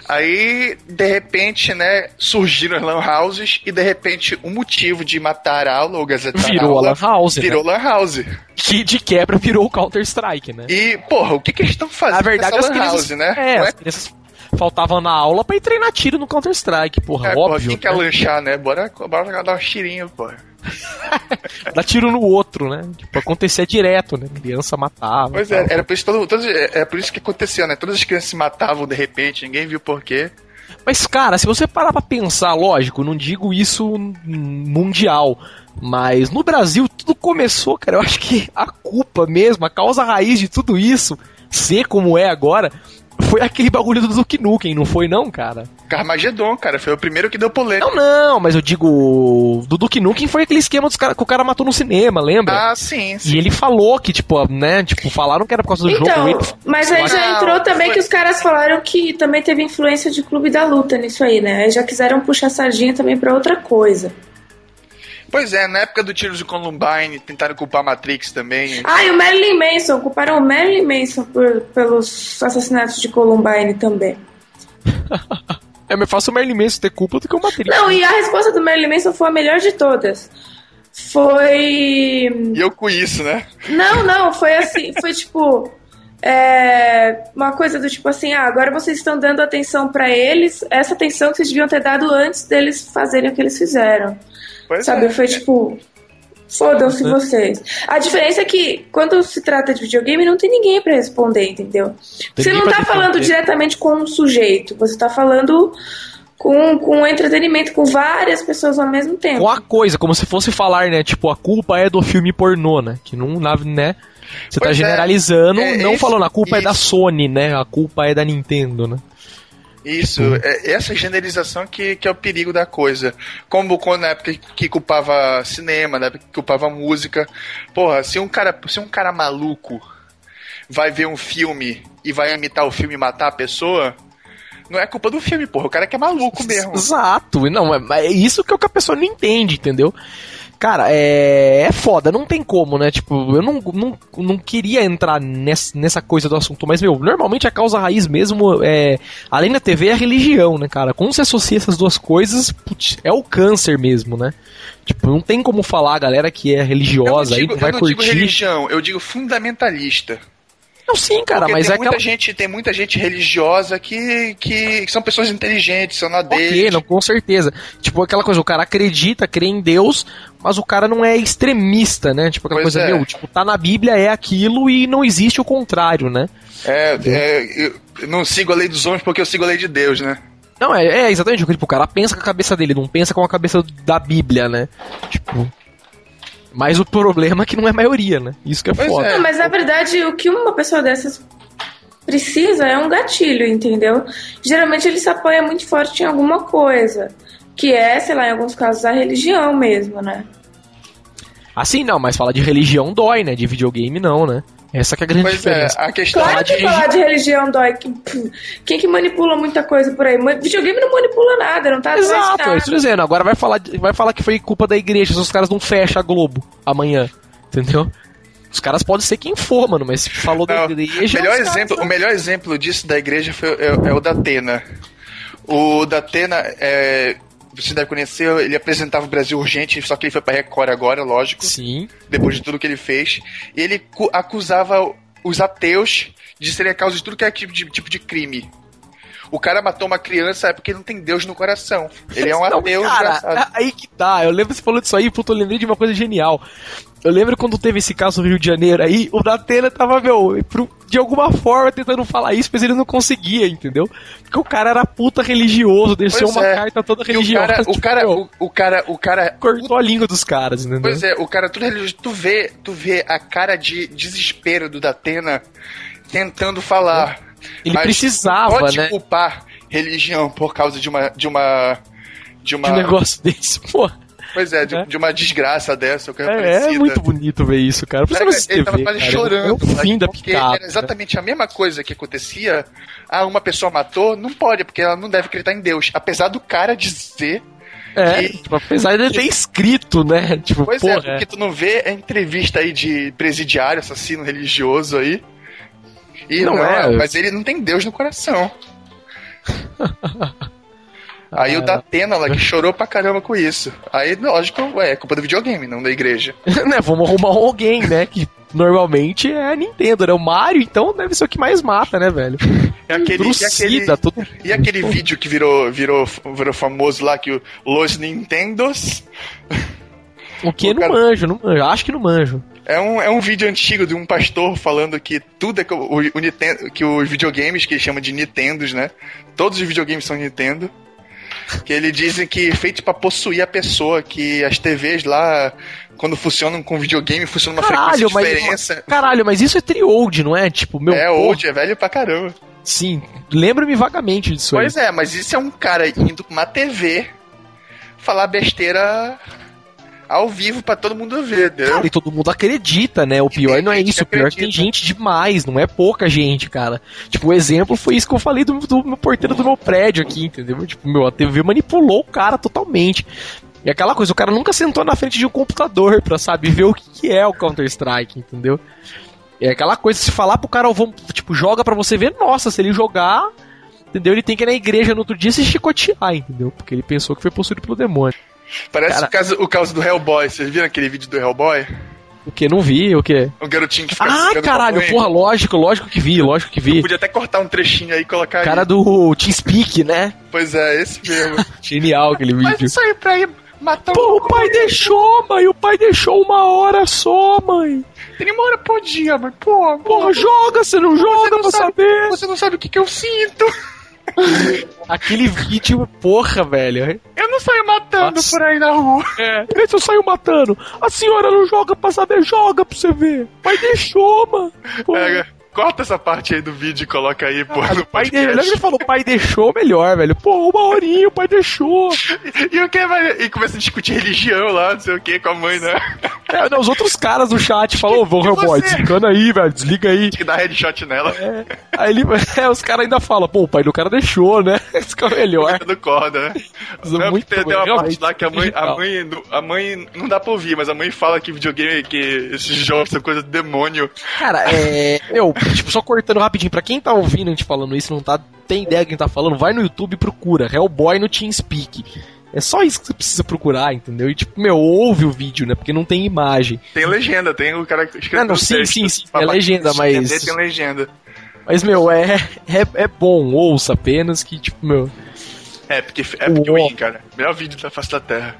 Aí, de repente, né, surgiram as lan houses e de repente o motivo de matar a aula ou gazetar virou aula a lan house, virou né? lan house. Que de quebra virou o Counter Strike, né? E, porra, o que que eles estão fazendo? Na verdade, as lan house, né? É, é? as crianças faltavam na aula pra ir treinar tiro no Counter-Strike, porra, é, óbvio. Porra, quem né? quer lanchar, né? Bora, bora dar um tirinho, porra. <laughs> Dá tiro no outro, né? Tipo, acontecia direto, né? Criança matava. Pois é, era por isso, todo, todo, é, é por isso que acontecia, né? Todas as crianças se matavam de repente, ninguém viu por quê. Mas, cara, se você parar pra pensar, lógico, não digo isso mundial, mas no Brasil tudo começou, cara. Eu acho que a culpa mesmo, a causa raiz de tudo isso, ser como é agora, foi aquele bagulho do Duke Nukem, não foi não, cara? Carmageddon, cara, foi o primeiro que deu polêmica. Não, não, mas eu digo, do Duke Nukem foi aquele esquema dos cara, que o cara matou no cinema, lembra? Ah, sim, sim. E ele falou que, tipo, né, tipo, falaram que era por causa do então, jogo. Mas aí já entrou também foi... que os caras falaram que também teve influência de clube da luta nisso aí, né? Aí já quiseram puxar sardinha também pra outra coisa. Pois é, na época do tiro de Columbine, tentaram culpar a Matrix também. Ah, e o Marilyn Manson, culparam o Marilyn Manson por, pelos assassinatos de Columbine também. <laughs> é mais fácil o Marilyn Manson ter culpa do que o Matrix. Não, e a resposta do Marilyn Manson foi a melhor de todas. Foi. E eu com isso, né? Não, não, foi assim, <laughs> foi tipo. É, uma coisa do tipo assim, ah, agora vocês estão dando atenção para eles, essa atenção que vocês deviam ter dado antes deles fazerem o que eles fizeram. Pois Sabe? É. Foi tipo. Fodam-se uhum. vocês. A diferença é que, quando se trata de videogame, não tem ninguém para responder, entendeu? Tem você não tá falando diretamente com um sujeito, você tá falando com, com entretenimento, com várias pessoas ao mesmo tempo. Com a coisa, como se fosse falar, né? Tipo, a culpa é do filme pornô, né? Que não, né? Você tá pois tá generalizando, é, é, não falando, a culpa é da Sony, né? A culpa é da Nintendo, né? Isso, uhum. é essa generalização que, que é o perigo da coisa. Como quando na época que culpava cinema, na época que culpava música. Porra, se um cara, se um cara maluco vai ver um filme e vai imitar o filme e matar a pessoa, não é culpa do filme, porra. O cara que é maluco mesmo. Exato. Não, é, é isso que, é o que a pessoa não entende, entendeu? Cara, é, é foda, não tem como, né? Tipo, eu não, não, não queria entrar nessa, nessa coisa do assunto, mas, meu, normalmente a causa raiz mesmo é. Além da TV, é a religião, né, cara? Como se associa essas duas coisas, putz, é o câncer mesmo, né? Tipo, não tem como falar a galera que é religiosa digo, aí, não vai eu não curtir. Digo religião, eu digo fundamentalista. Não, sim, cara, Porque mas tem é muita aquela... gente Tem muita gente religiosa que, que, que são pessoas inteligentes, são na deles. Ok, não, com certeza. Tipo, aquela coisa, o cara acredita, crê em Deus, mas o cara não é extremista, né? Tipo, aquela pois coisa, é. meu, tipo, tá na Bíblia, é aquilo e não existe o contrário, né? É, é eu não sigo a lei dos homens porque eu sigo a lei de Deus, né? Não, é, é exatamente, tipo, o cara pensa com a cabeça dele, não pensa com a cabeça da Bíblia, né? Tipo... Mas o problema é que não é maioria, né? Isso que é pois foda. É. mas na verdade, o que uma pessoa dessas precisa é um gatilho, entendeu? Geralmente ele se apoia muito forte em alguma coisa. Que é, sei lá, em alguns casos, a religião mesmo, né? Assim não, mas falar de religião dói, né? De videogame não, né? Essa que é a grande Pois diferença. é, a questão Claro que de falar de religião dói. Quem que manipula muita coisa por aí? Videogame não manipula nada, não tá Exato, é isso que eu tô dizendo. Agora vai falar, vai falar que foi culpa da igreja se os caras não fecham a Globo amanhã. Entendeu? Os caras podem ser quem for, mano, mas se falou da Não, igreja. o, melhor exemplo, o melhor exemplo disso da igreja foi, é, é o da Atena. O da Atena, é, você deve conhecer, ele apresentava o Brasil Urgente, só que ele foi pra Record agora, lógico, Sim. depois de tudo que ele fez. E ele cu- acusava os ateus de serem a causa de tudo que é tipo de, tipo de crime. O cara matou uma criança é porque não tem Deus no coração. Ele é um <laughs> Não, ateu cara, desgraçado. aí que tá. Eu lembro que você falou disso aí, puto, eu lembrei de uma coisa genial. Eu lembro quando teve esse caso no Rio de Janeiro aí, o Datena tava, meu, pro- de alguma forma tentando falar isso, mas ele não conseguia, entendeu? Porque o cara era puta religioso, deixou uma é. carta toda E o religiosa. cara, o tipo, cara, meu, o, o cara, o cara cortou a língua dos caras, entendeu? Pois é, o cara tudo religioso. Tu vê, tu vê a cara de desespero do Datena tentando falar. Ele Mas precisava, pode né? culpar religião por causa de uma. De uma. De uma. De um negócio <laughs> desse, pô. Pois é, de, É. de uma desgraça dessa, coisa É, é parecida. muito bonito ver isso, cara. Por Cara, ele tava TV, quase chorando, É o fim da porque picada. era exatamente a mesma coisa que acontecia. Ah, uma pessoa matou, não pode, porque ela não deve acreditar em Deus. Apesar do cara dizer É, que- tipo, apesar de ele ter escrito, né? Tipo, Pois é, porra, porque tu não vê a entrevista aí de presidiário, assassino religioso aí. E Não não, é. mas ele não tem Deus no coração. <laughs> Aí Ah. o Datena lá que chorou pra caramba com isso. Aí, lógico, ué, é culpa do videogame, não da igreja. <laughs> né, vamos arrumar alguém, né? Que normalmente é a Nintendo, né? O Mario, então, deve ser o que mais mata, né, velho? E aquele, e aquele, Trucida, e aquele vídeo que virou, virou, virou famoso lá, que o Los Nintendos. O que? O Não cara- manjo, não manjo. Acho que não manjo. É um, é um vídeo antigo de um pastor falando que tudo é que o, o Nintendo, que os videogames que ele chama de Nintendos, né? Todos os videogames são Nintendo. Que ele dizem que é feito pra possuir a pessoa, que as TVs lá, quando funcionam com videogame, funcionam uma Caralho, frequência mas. diferença. Caralho, mas isso é tri-old, não é? Tipo, meu. é porra, old, é velho pra caramba. Sim, lembra-me vagamente disso Pois aí. é, mas isso é um cara indo pra uma TV falar besteira ao vivo pra todo mundo ver, entendeu? Cara, e todo mundo acredita, né? O pior não é isso, o pior é que tem gente demais, não é pouca gente, cara. Tipo, o exemplo foi isso que eu falei do, do meu porteiro do meu prédio aqui, entendeu? Tipo, meu, a TV manipulou o cara totalmente. E aquela coisa, o cara nunca sentou na frente de um computador pra saber ver o que que é o Counter-Strike, entendeu? É aquela coisa, se falar pro cara, vamos, tipo, joga pra você ver, nossa, se ele jogar, entendeu? Ele tem que ir na igreja no outro dia se chicotear, entendeu? Porque ele pensou que foi possuído pelo demônio. Parece Cara- o, caso, o caso do Hellboy. Vocês viram aquele vídeo do Hellboy? O que? Não vi, o que? O garotinho que fica Ah, caralho, mãe. porra, lógico, lógico que vi, lógico que vi. Podia até cortar um trechinho aí e colocar Cara aí. do TeamSpeak, né? Pois é, esse mesmo. <laughs> Genial aquele Mas vídeo. isso aí pra ir matar Pô, um... o pai deixou, mãe, o pai deixou uma hora só, mãe. Tem uma hora por dia, mas pô, Porra, joga, você não joga não pra sabe- saber. Você não sabe o que, que eu sinto. <laughs> Aquele vídeo, porra, velho. Eu não saio matando Nossa. por aí na rua. É, esse eu saio matando. A senhora não joga pra saber, joga pra você ver. Pai deixou, mano. Corta essa parte aí do vídeo e coloca aí, pô, cara, no o pai de... Lembra que ele falou, o pai deixou melhor, velho. Pô, uma horinha, o pai deixou. <laughs> E o que vai. E começa a discutir religião lá, não sei o que, com a mãe, né? <laughs> É, não, os outros caras do chat falam, ô, E Hellboy, você? desencana aí, velho, desliga aí. Que dá headshot nela. É, aí ele, <laughs> é, os caras ainda falam, pô, o pai do cara deixou, né? Isso que é o melhor. do corda, né? É Não, muito tem, tem uma bom, parte lá que a mãe, a mãe, não- a mãe não dá pra ouvir, mas a mãe fala que videogame, que esses jogos são coisa do demônio. Cara, é. Meu, <laughs> tipo, só cortando rapidinho, pra quem tá ouvindo a gente falando isso, não tá. Tem ideia de quem tá falando, vai no YouTube e procura. Hellboy no TeamSpeak. É só isso que você precisa procurar, entendeu? E tipo, meu, ouve o vídeo, né? Porque não tem imagem. Tem legenda, tem o cara escrevendo Ah, não, o sim, texto. sim, sim, é legenda, mas- entender, Tem legenda. Mas, meu, é, é, é bom, ouça apenas que, tipo, meu. É, porque é porque. Win, cara. Melhor vídeo da face da Terra.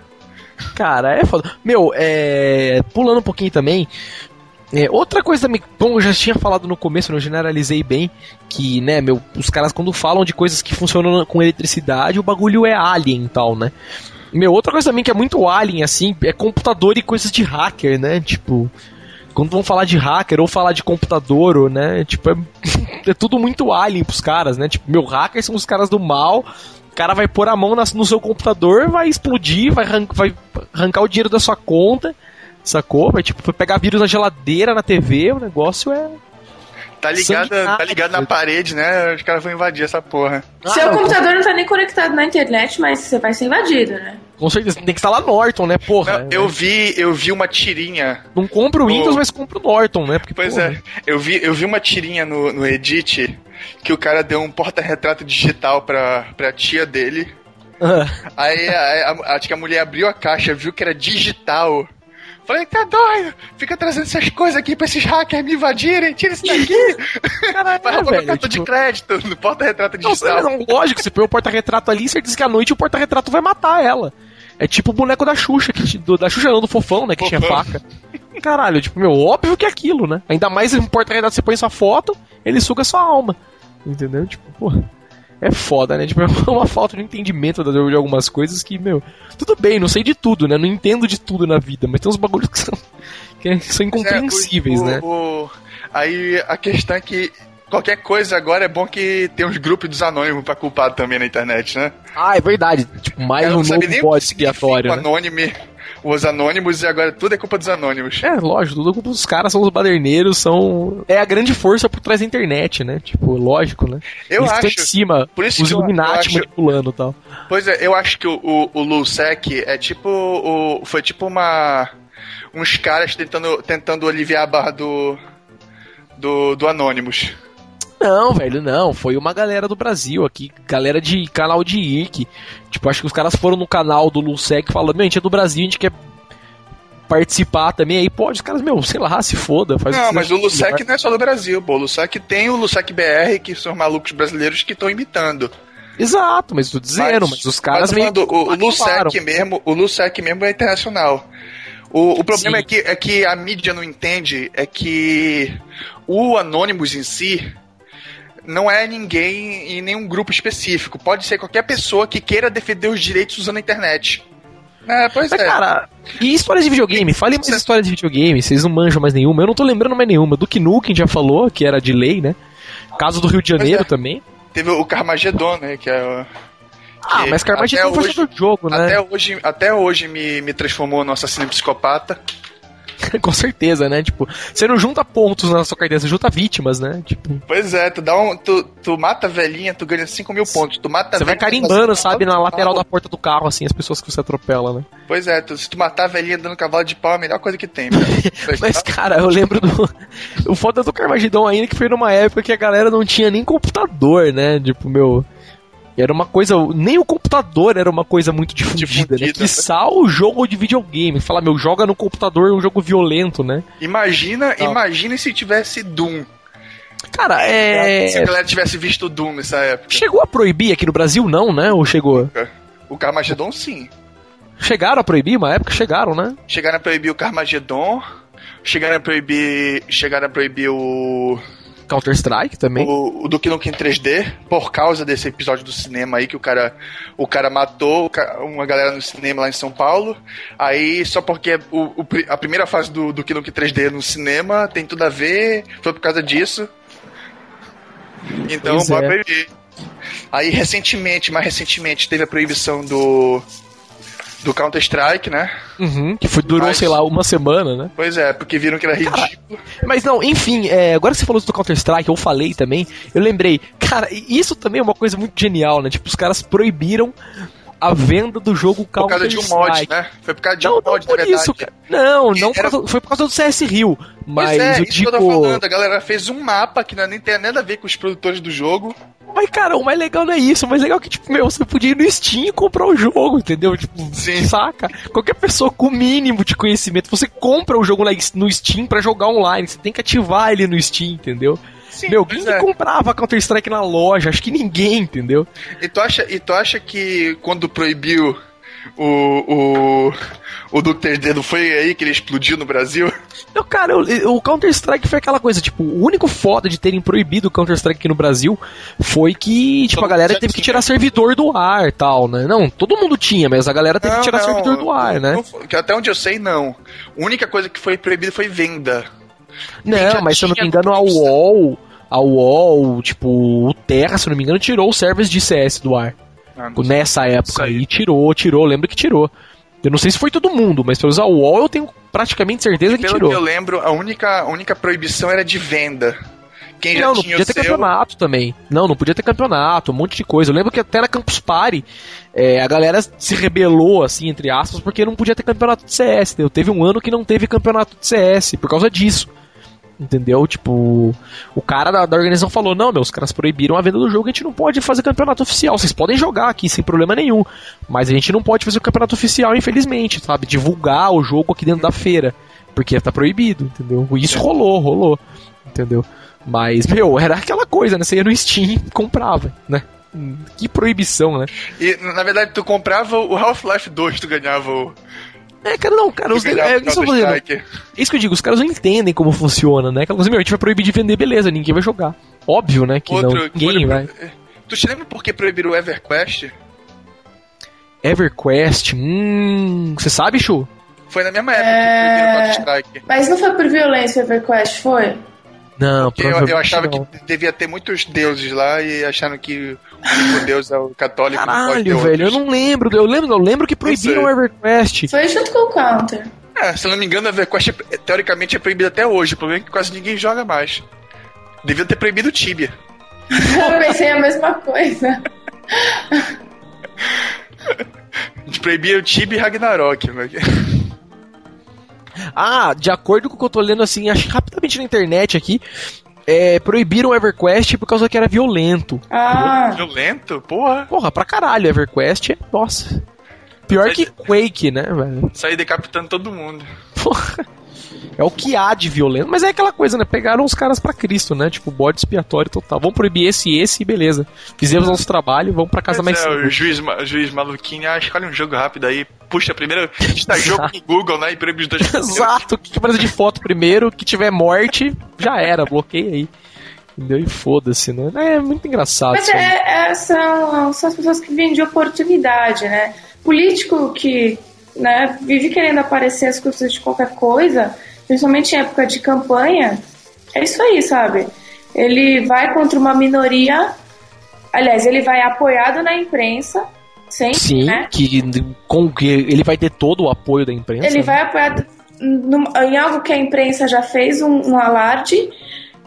Cara, é foda. Meu, é. Pulando um pouquinho também. É, outra coisa bom, eu já tinha falado no começo, eu generalizei bem, que, né, meu, os caras quando falam de coisas que funcionam com eletricidade, o bagulho é alien e tal, né? Meu, outra coisa também que é muito alien, assim, é computador e coisas de hacker, né? Tipo, quando vão falar de hacker ou falar de computador, ou, né? Tipo, é, <laughs> é tudo muito alien pros caras, né? Tipo, meu, hackers são os caras do mal, o cara vai pôr a mão no seu computador, vai explodir, vai, arran- vai arrancar o dinheiro da sua conta, Sacou? Vai, tipo, pegar vírus na geladeira, na TV, o negócio é. Tá ligado, tá ligado na parede, né? Os caras vão invadir essa porra. Seu computador não tá nem conectado na internet, mas você vai ser invadido, né? Com certeza, tem que instalar Norton, né, porra? Não, eu vi, eu vi uma tirinha. Não compra o Windows, mas compra o Norton, né? Porque, pois porra. é, eu vi, eu vi uma tirinha no, no Edit que o cara deu um porta-retrato digital pra, pra tia dele. Aí, aí a, a, acho que a mulher abriu a caixa, viu que era digital. Falei, tá doido? Fica trazendo essas coisas aqui pra esses hackers me invadirem, tira isso daqui. <laughs> Caralho, Para velho, cartão tipo... de crédito no porta-retrato digital. Não, lógico, você põe o porta-retrato ali, você diz que à noite o porta-retrato vai matar ela. É tipo o boneco da Xuxa, que, do, da Xuxa não, do Fofão, né, que Fofão. tinha faca. Caralho, tipo, meu, óbvio que é aquilo, né? Ainda mais um porta-retrato, você põe sua foto, ele suga sua alma. Entendeu? Tipo, porra é foda, né? Tipo, <laughs> é uma falta de entendimento de algumas coisas que, meu, tudo bem, não sei de tudo, né? Não entendo de tudo na vida, mas tem uns bagulhos que são, <laughs> que são incompreensíveis, é, o, né? O, aí a questão é que qualquer coisa agora é bom que tem uns grupos dos anônimos pra culpar também na internet, né? Ah, é verdade. Tipo, mais um novo bode expiatório. Né? Anônime os anônimos e agora tudo é culpa dos anônimos. É, lógico, tudo é culpa dos caras, são os baderneiros, são. É a grande força por trás da internet, né? Tipo, lógico, né? Eu Eles acho. em cima, por isso os Illuminati manipulando e tal. Pois é, eu acho que o, o, o Lusek é tipo. O, foi tipo uma. Uns caras tentando, tentando aliviar a barra do. Do, do Anonymous. Não, velho, não. Foi uma galera do Brasil aqui, galera de canal de IRC. Tipo, acho que os caras foram no canal do Lusec falando, meu, a gente é do Brasil, a gente quer participar também. Aí pode, os caras, meu, sei lá, se foda. Faz não, mas o Lusec não é só do Brasil, pô. O Lusec tem o Lusec BR, que são malucos brasileiros que estão imitando. Exato, mas tô dizendo, mas, mas os caras mas, o, o Lusec mesmo, o Lusec mesmo é internacional. O, o problema é que, é que a mídia não entende, é que o Anonymous em si, não é ninguém em nenhum grupo específico. Pode ser qualquer pessoa que queira defender os direitos usando a internet. É, pois Mas, é. cara, e histórias de videogame? Fale mais histórias de videogame, vocês não manjam mais nenhuma. Eu não tô lembrando mais nenhuma. Do Nukem já falou, que era de lei, né? Caso do Rio de Janeiro é. também. Teve o Carmageddon, né? Que é ah, mas Carmageddon foi do jogo, né? Até hoje, até hoje me, me transformou no assassino psicopata. <laughs> Com certeza, né? Tipo, você não junta pontos na sua carteira, você junta vítimas, né? Tipo... Pois é, tu dá um. Tu, tu mata a velhinha, tu ganha 5 mil pontos. Tu mata Você vai carimbando, sabe, na lateral da porta do carro, assim, as pessoas que você atropela, né? Pois é, tu, se tu matar a velhinha dando cavalo de pau, é a melhor coisa que tem, <laughs> Mas, cara, eu lembro do. <laughs> O foda do Carmageddon ainda que foi numa época que a galera não tinha nem computador, né? Tipo, meu. Era uma coisa. Nem o computador era uma coisa muito difundida, difundida né? Quiçá o jogo de videogame. Falar, meu, joga no computador é um jogo violento, né? Imagina, ah. imagina se tivesse Doom. Cara, é. Se a galera tivesse visto Doom nessa época. Chegou a proibir aqui no Brasil, não, né? Ou chegou? O Carmageddon, sim. Chegaram a proibir? Uma época chegaram, né? Chegaram a proibir o Carmageddon. Chegaram a proibir. Chegaram a proibir o. Counter-Strike também. O, o Duke Nukem 3D, por causa desse episódio do cinema aí que o cara, o cara matou uma galera no cinema lá em São Paulo. Aí, só porque o, o a primeira fase do Duke Nukem 3D no cinema tem tudo a ver, foi por causa disso. Então, bora é. Aí, recentemente, mais recentemente, teve a proibição do do Counter-Strike, né? Uhum, que foi, durou, mas... sei lá, uma semana, né? Pois é, porque viram que era ridículo. mas não, enfim, é, agora que você falou do Counter-Strike, eu falei também, eu lembrei, cara, isso também é uma coisa muito genial, né? Tipo, os caras proibiram a venda do jogo Counter Strike. Por causa de um mod, né? Foi por causa de não, um mod, não por isso, cara. Não, não Era... foi por causa do CS Rio. Mas é, eu isso digo... que eu tô falando, a galera fez um mapa que não nem tem nada a ver com os produtores do jogo. Mas, cara, o mais legal não é isso. O mais legal é que, tipo, meu, você podia ir no Steam e comprar o jogo, entendeu? Tipo, Sim. saca? Qualquer pessoa com o mínimo de conhecimento, você compra o jogo no Steam para jogar online. Você tem que ativar ele no Steam, entendeu? Sim, Meu, quem é. comprava Counter-Strike na loja? Acho que ninguém, entendeu? E tu acha, e tu acha que quando proibiu o, o, o 3D não foi aí que ele explodiu no Brasil? Não, cara, o, o Counter-Strike foi aquela coisa, tipo, o único foda de terem proibido o Counter-Strike aqui no Brasil foi que, tipo, a galera teve que tirar servidor do ar tal, né? Não, todo mundo tinha, mas a galera teve não, que tirar não, servidor do ar, né? Não, até onde eu sei, não. A única coisa que foi proibida foi venda. Não, mas se eu não me engano, a UOL, a UOL, tipo, o Terra, se eu não me engano, tirou o service de CS do ar. Ah, nessa época aí. tirou, tirou, lembro que tirou. Eu não sei se foi todo mundo, mas pelo usar o UOL eu tenho praticamente certeza que tirou. que eu lembro, a única, a única proibição era de venda. Quem já não, não tinha podia ter seu, campeonato também. Não, não podia ter campeonato, um monte de coisa. Eu lembro que até na Campus Party é, a galera se rebelou, assim, entre aspas, porque não podia ter campeonato de CS. Entendeu? Teve um ano que não teve campeonato de CS por causa disso. Entendeu? Tipo, o cara da, da organização falou: não, meu, os caras proibiram a venda do jogo, a gente não pode fazer campeonato oficial. Vocês podem jogar aqui sem problema nenhum, mas a gente não pode fazer o campeonato oficial, infelizmente, sabe? Divulgar o jogo aqui dentro da feira, porque tá proibido, entendeu? Isso rolou, rolou, entendeu? Mas, meu, era aquela coisa, né? Você ia no Steam e comprava, né? Que proibição, né? E, na verdade, tu comprava o Half-Life 2, tu ganhava o. É, cara, não, cara, os, é, isso, é isso que eu digo, os caras não entendem como funciona, né? Aquela coisa, meu, a gente vai proibir de vender, beleza, ninguém vai jogar. Óbvio, né? Que não, ninguém outro- vai. Tu te lembra por que proibiram o EverQuest? EverQuest, hum. Você sabe, Chu? Foi na mesma época É. que proibiram o Counter-Strike. Mas não foi por violência o EverQuest, foi? Não, Porque eu, eu achava não. que devia ter muitos deuses lá e acharam que o único deus é o católico. Caralho, velho, eu não lembro. Eu lembro, eu lembro que proibiram o EverQuest. Foi junto com o Counter. É, se eu não me engano, o EverQuest é- teoricamente é proibido até hoje. O problema é que quase ninguém joga mais. Devia ter proibido o Tibia. <laughs> Eu pensei a mesma coisa. <laughs> A gente proibia o Tibia e Ragnarok. Né? Ah, de acordo com o que eu tô lendo assim, acho que rapidamente na internet aqui, é, proibiram o EverQuest por causa que era violento. Ah, Violento? Porra. Porra, pra caralho, EverQuest é. Nossa. Pior que Quake, né, velho? Sair decapitando todo mundo. Porra. É o que há de violento. Mas é aquela coisa, né? Pegaram os caras pra Cristo, né? Tipo, bode expiatório total. Vamos proibir esse e esse e beleza. Fizemos nosso trabalho, vamos pra casa Pois mais é, segura. o juiz, o juiz maluquinho, ah, escolhe um jogo rápido aí. Puxa, primeiro, está jogo no Google, né? E proíbe os dois. <laughs> Exato, o que aparece de foto primeiro, que tiver morte, já era, bloqueia aí. Entendeu? E foda-se, né? É muito engraçado. mas isso aí. é, é- são, são as pessoas que vêm de oportunidade, né? Político que né, vive querendo aparecer às custas de qualquer coisa, principalmente em época de campanha, é isso aí, sabe? Ele vai contra uma minoria, aliás, ele vai apoiado na imprensa, sempre, Sim, né? que, com que ele vai ter todo o apoio da imprensa. Ele né? vai apoiar num- em algo que a imprensa já fez um, um alarde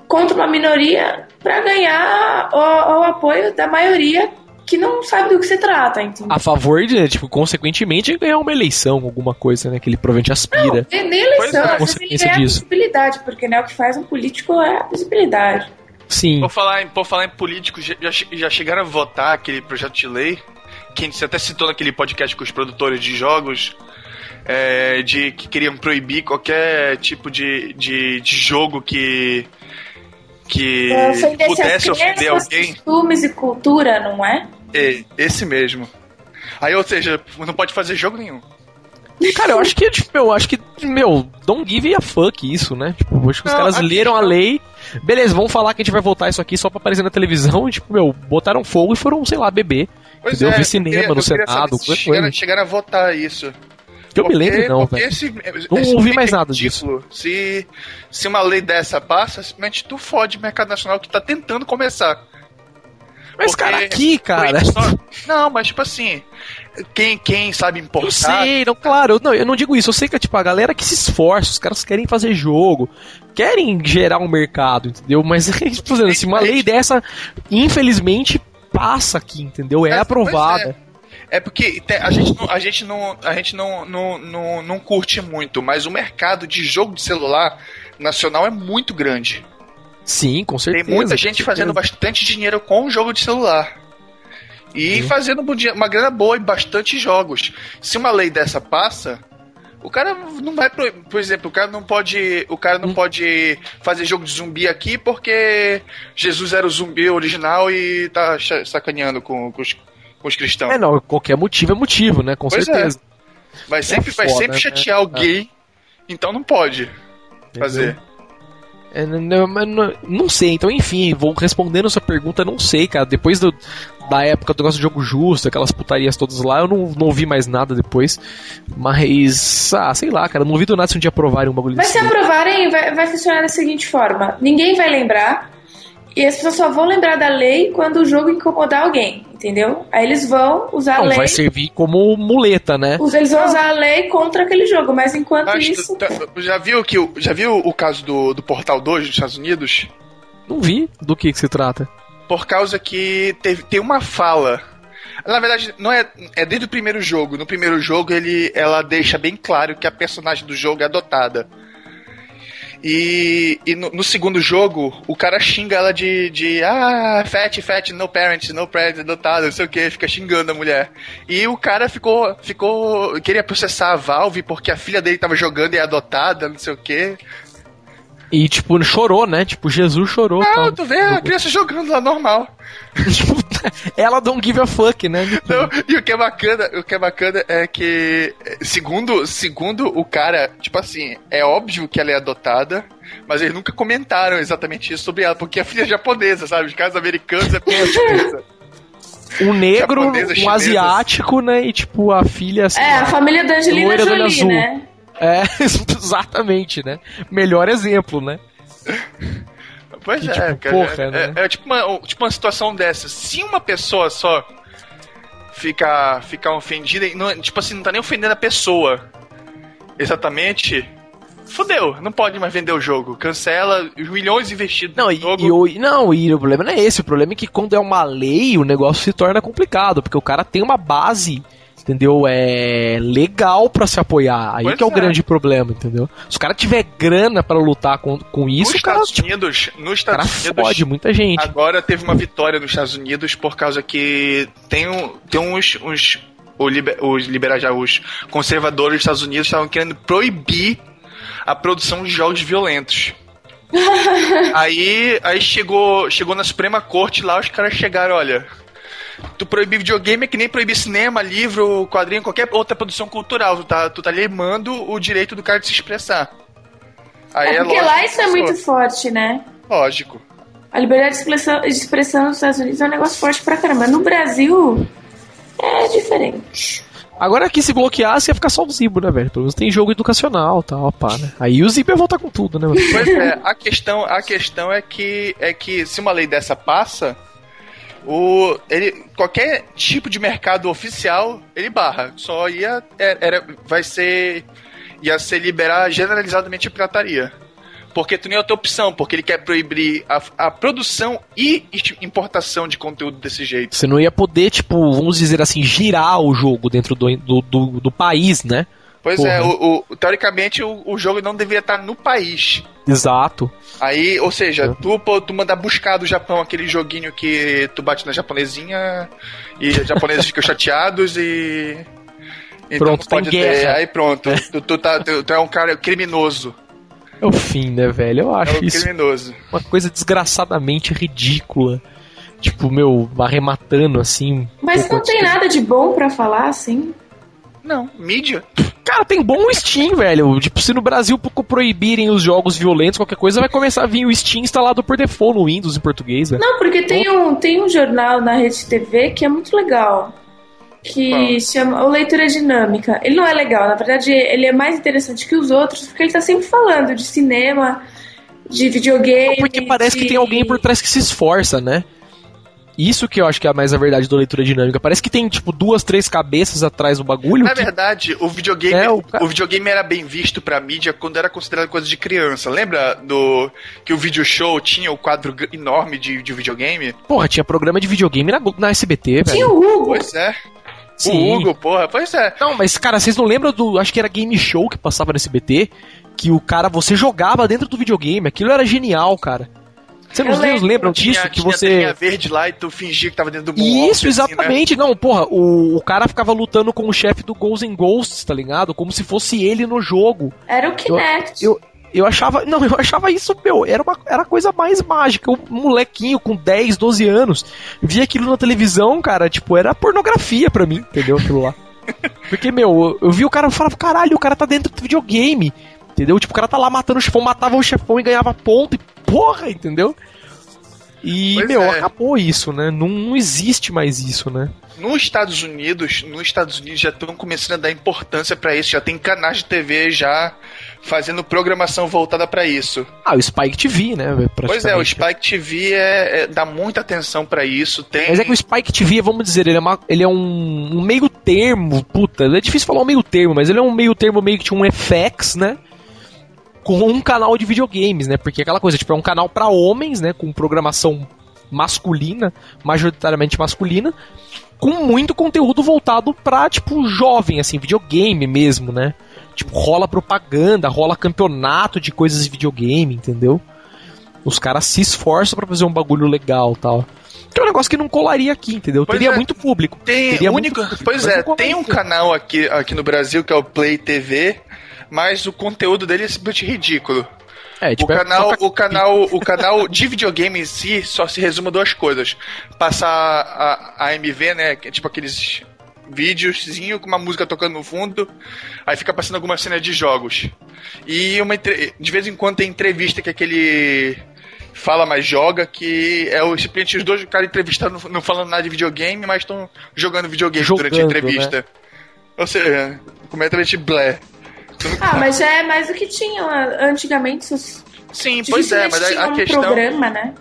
contra uma minoria para ganhar o, o apoio da maioria que não sabe do que se trata, entendeu? A favor de, tipo, consequentemente, ganhar uma eleição, alguma coisa, né? Que ele provavelmente aspira. Nem nem eleição, é, ele consequência ganha disso. visibilidade, porque né, o que faz um político é a visibilidade. Sim. Por falar em, por falar em políticos, já, já che- já chegaram a votar aquele projeto de lei, que você até citou naquele podcast com os produtores de jogos, é, de que queriam proibir qualquer tipo de, de, de jogo que que Ofender pudesse ofender alguém. costumes e cultura, não é? É, esse mesmo. Aí, ou seja, não pode fazer jogo nenhum. Cara, eu acho que, tipo, eu acho que, meu, don't give a fuck isso, né? Tipo, acho que os Não, caras leram a questão- lei. Beleza, vamos falar que a gente vai votar isso aqui só pra aparecer na televisão. E, tipo, meu, botaram fogo e foram, sei lá, beber. Entendeu? Eu vi eu cinema queria- no Senado, qualquer chegaram, coisa. chegaram a votar isso. Que eu me lembro, não, porque velho. esse- Não esse ouvi mais nada disso. Se, se uma lei dessa passa, simplesmente tu fode o mercado nacional que tá tentando começar. Mas, Porque cara, aqui, cara. só- Não, mas tipo assim, quem, quem sabe Eu importar. sei, não, claro, eu- não, eu não digo isso, eu sei que tipo, a galera que se esforça, os caras querem fazer jogo, querem gerar um mercado, entendeu? Mas, <laughs> tipo, dizendo, assim, uma lei dessa, infelizmente, passa aqui, entendeu? É aprovada. É porque te- a gente, não, a gente, não, a gente não, não, não, não curte muito, mas o mercado de jogo de celular nacional é muito grande. Sim, com certeza. Tem muita gente fazendo bastante dinheiro com o jogo de celular. E Sim. fazendo um uma grana boa em bastante jogos. Se uma lei dessa passa, o cara não vai pro, por exemplo, o cara não pode, o cara não Hum. pode fazer jogo de zumbi aqui porque Jesus era o zumbi original e tá sacaneando com, com os, com os cristãos. É, não, qualquer motivo é motivo, né? Com Pois é. certeza. vai sempre, vai foda, sempre né? chatear o gay, então não pode fazer. É, não, não, não- sei, então enfim, vou respondendo a sua pergunta, não sei, cara. Depois do- da época do negócio do jogo justo, aquelas putarias todas lá, eu não, não ouvi mais nada depois. Mas, ah, sei lá, cara, não ouvi do nada se um dia aprovarem um bagulho Mas se aprovarem, vai, vai funcionar da seguinte forma: ninguém vai lembrar E as pessoas só vão lembrar da lei quando o jogo incomodar alguém, entendeu? Aí eles vão usar Não, a lei. vai servir como muleta, né? Eles vão usar a lei contra aquele jogo, mas enquanto Mas tu- isso. tu- já viu que o- já viu o caso do, do Portal 2 dos Estados Unidos? Não vi do que, que se trata. Por causa que teve, tem uma fala. Na verdade, não é, é desde o primeiro jogo. No primeiro jogo, ele, ela deixa bem claro que a personagem do jogo é adotada. E, e no, no segundo jogo, o cara xinga ela de, de ah, fat, fat, no parent, no parent, adotada, não sei o que, fica xingando a mulher. E o cara ficou, ficou, queria processar a Valve porque a filha dele tava jogando e é adotada, não sei o que. E, tipo, chorou, né? Tipo, Jesus chorou. Ah, tal. tu vê a criança jogando lá normal. <laughs> Tipo, ela don't give a fuck, né? <laughs> Não, e o que é bacana, o que é bacana é que, segundo, segundo o cara, tipo assim, é óbvio que ela é adotada, mas eles nunca comentaram exatamente isso sobre ela, porque a filha é japonesa, sabe? De casos americanos é portuguesa. <laughs> Um negro, Japonesa, um asiático, né? E, tipo, a filha, assim... É, a família da Angelina Jolie, azul. né? É, <laughs> exatamente, né? Melhor exemplo, né? Pois Que, é, tipo, cara. porra, é, né? é, é tipo, uma, tipo uma situação dessa. Se uma pessoa só ficar ficar ofendida, e não, tipo assim, não tá nem ofendendo a pessoa exatamente, fodeu, não pode mais vender o jogo. Cancela os milhões investidos Não, no e, jogo. e não, e o problema não é esse. O problema é que quando é uma lei, o negócio se torna complicado, porque o cara tem uma base, entendeu? É legal pra se apoiar. Aí Pois que é o é. grande problema, entendeu? Se o cara tiver grana pra lutar com, com isso, nos o cara, Estados tipo, Unidos, nos o cara Estados Unidos, fode muita gente. agora teve uma vitória nos Estados Unidos por causa que tem, um, tem uns, uns o liber, os liberais os conservadores dos Estados Unidos estavam querendo proibir a produção de jogos violentos. <laughs> aí, aí chegou, chegou na Suprema Corte lá, os caras chegaram, olha, tu proibir videogame é que nem proibir cinema, livro, quadrinho, qualquer outra produção cultural. Tu tá, tu tá limando o direito do cara de se expressar. Aí É porque lógico lá isso é muito forte, né? Lógico. A liberdade de expressão, de expressão nos Estados Unidos é um negócio forte pra caramba. No Brasil é diferente. Agora que se bloqueasse ia ficar só o Zibo, né, velho? Pelo menos tem jogo educacional tal, pá, né? Aí o Zibo ia voltar com tudo, né, mano? Pois é, a questão, a questão é que é que se uma lei dessa passa, o ele qualquer tipo de mercado oficial ele barra. Só ia é- era vai ser ia ser liberar generalizadamente a pirataria. Porque tu nem ter opção, porque ele quer proibir a, a produção e importação de conteúdo desse jeito. Você não ia poder, tipo, vamos dizer assim, girar o jogo dentro do, do, do, do país, né? Pois Porra. é, o, o- teoricamente o, o jogo não deveria estar no país. Exato. Aí, ou seja, É. tu, pô, tu manda buscar do Japão aquele joguinho que tu bate na japonesinha e os japoneses ficam <laughs> chateados e. Então Pronto, pode tem ter. guerra. Aí pronto, tu, tu, tá, tu, tu é um cara criminoso. É o fim, né, velho? Eu É acho um isso criminoso. uma coisa desgraçadamente ridícula. Tipo, meu, arrematando assim. Mas não tem nada de bom pra falar, assim. Não, mídia. Cara, tem bom Steam, velho. Tipo, se no Brasil pro- proibirem os jogos violentos, qualquer coisa, vai começar a vir o Steam instalado por default no Windows em português, velho. Não, porque tem um, tem um jornal na Rede TV que é muito legal. Que Qual? chama O Leitura Dinâmica. Ele não é legal, na verdade, ele é mais interessante que os outros, porque ele tá sempre falando de cinema, de videogame. Porque parece que de- tem alguém por trás que se esforça, né? Isso que eu acho que é mais a verdade da leitura dinâmica. Parece que tem, tipo, duas, três cabeças atrás do bagulho. Na que- verdade, o videogame, É, o o, videogame era bem visto pra mídia quando era considerado coisa de criança. Lembra do que o video show tinha o quadro enorme de, de videogame? Porra, tinha programa de videogame na, na SBT, velho. Tinha o Hugo. Pois é. Sim. O Hugo, porra, pois é. Não, mas, cara, vocês não lembram do. Acho que era Game Show que passava no SBT. Que o cara, você jogava dentro do videogame. Aquilo era genial, cara. Você não Eu lembro. lembram Tinha- disso? Que tinha você. telinha verde lá e tu fingia que tava dentro do Moonwalk, Isso, assim, né? exatamente. Não, porra, o, o cara ficava lutando com o chefe do Ghosts and Ghosts, tá ligado? Como se fosse ele no jogo. Era o Kinect. Eu, eu achava. <laughs> Não, eu achava isso, meu. Era, uma, era a coisa mais mágica. Um molequinho com 10, 12 anos via aquilo na televisão, cara. Tipo, era pornografia pra mim, entendeu? Aquilo lá. <laughs> Porque, meu, eu, eu vi o cara e falava, caralho, o cara tá dentro do videogame. Entendeu? Tipo, o cara tá lá matando o chefão, matava o chefão e ganhava ponto. E porra, entendeu? E, Pois meu, é. acabou isso, né? Não, não existe mais isso, né? Nos Estados Unidos, nos Estados Unidos já estão começando a dar importância pra isso, já tem canais de TV já fazendo programação voltada para isso. Ah, o Spike TV, né? Pois é, o Spike TV é, é dá muita atenção para isso. Tem... Mas é que o Spike TV, vamos dizer, ele é, uma, ele é um, um, meio termo, puta, é difícil falar um meio termo, mas ele é um meio termo meio que tinha um FX, né? Com um canal de videogames, né? Porque é aquela coisa, tipo, é um canal para homens, né? Com programação masculina, majoritariamente masculina, com muito conteúdo voltado pra, tipo, jovem, assim, videogame mesmo, né? Tipo, rola propaganda, rola campeonato de coisas de videogame, entendeu? Os caras se esforçam para fazer um bagulho legal tal. Que é um negócio que não colaria aqui, entendeu? Pois Teria é. muito público. Tem Teria único, muito público, pois é, tem um aqui. canal aqui, aqui no Brasil que é o Play TV, mas o conteúdo dele é simplesmente ridículo. É, O tipo, é canal, só pra- o canal, o canal de videogame em si só se resume a duas coisas: passar a, a AMV, né, que é tipo aqueles videozinho com uma música tocando no fundo, aí fica passando alguma cena de jogos. E uma entre- de vez em quando tem entrevista que aquele fala mais joga, que é o, simplesmente os dois caras entrevistando, não- falando nada de videogame, mas estão jogando videogame durante a Jogando, né? entrevista. Ou seja, completamente blé. <laughs> Ah, mas já é mais do que tinha lá antigamente. Os... Sim, pois é, mas a, a tinha um questão. programa, né?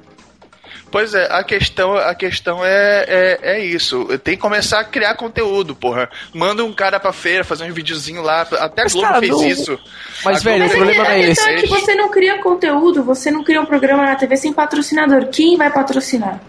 Pois é, a questão, a questão é, é, é isso. Tem que começar a criar conteúdo, porra. Manda um cara pra feira fazer um videozinho lá. Até a Globo cara, fez não- isso. Mas, A velho, Globo o Mas é que problema a não é questão esse. é que você não cria conteúdo, você não cria um programa na TV sem patrocinador. Quem vai patrocinar?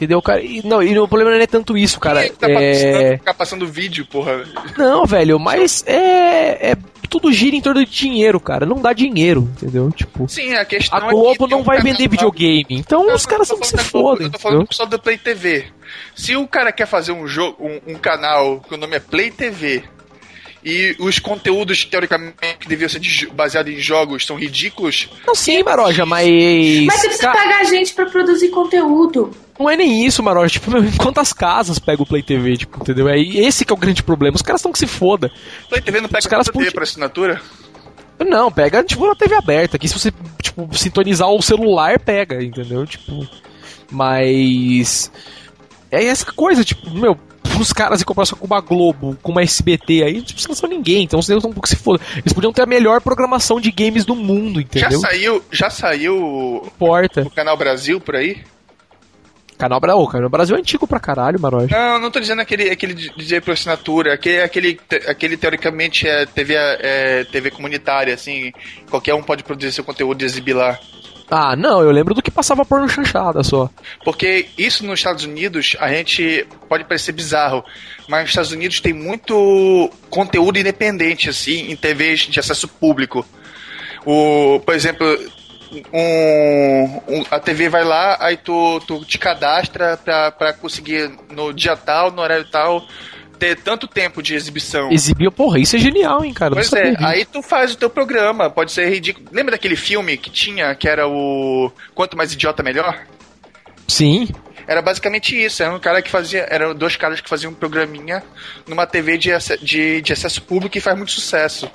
Entendeu, cara? E, não, e o problema não é tanto isso, cara. Quem é que tá É... ficar passando vídeo, porra? Não, velho, mas é, é. Tudo gira em torno de dinheiro, cara. Não dá dinheiro, entendeu? Tipo. Sim, a questão A é que Globo tem não um vai vender lá- videogame. Então Não, os caras são que se fodem. Eu tô falando entendeu? do Play TV. Se o cara quer fazer um jogo, um, um canal que o nome é Play TV e os conteúdos teoricamente que deviam ser baseados em jogos são ridículos, Não, sim, Maroja, mas. Mas você precisa Ca- pagar gente pra produzir conteúdo. Não é nem isso, Maroja. Tipo, meu, quantas casas pega o Play TV, tipo, entendeu? É esse que é o grande problema. Os caras estão que se foda. Play TV não pega Os caras TV por assinatura? Não, pega, tipo, na TV aberta. Aqui se você, tipo, sintonizar o celular, pega, entendeu? Tipo. Mas. É essa coisa, tipo, meu, os caras em comparação com uma Globo, com uma SBT aí, tipo, não são ninguém, então vocês estão um pouco se foda. Eles podiam ter a melhor programação de games do mundo, Já entendeu? saiu, já saiu o Importa. canal Brasil por aí? Canal Brasil, canal Brasil é antigo pra caralho, Maroja. Não, não tô dizendo aquele, aquele DJ por assinatura, aquele, aquele, aquele teoricamente é TV, é TV comunitária, assim, qualquer um pode produzir seu conteúdo e exibir lá. Ah, não, eu lembro do que passava porno chanchada só. Porque isso nos Estados Unidos, a gente pode parecer bizarro, mas nos Estados Unidos tem muito conteúdo independente, assim, em TVs de acesso público. O, por exemplo, um, um- a TV vai lá, aí tu, tu te cadastra pra, pra conseguir no dia tal, no horário tal, ter tanto tempo de exibição. Exibia, porra, isso é genial, hein, cara. Pois é, aí tu faz o teu programa, pode ser ridículo. Lembra daquele filme que tinha, que era o Quanto Mais Idiota Melhor? Sim. Era basicamente isso, era um cara que fazia. Eram dois caras que faziam um programinha numa TV de, de, de acesso público e faz muito sucesso.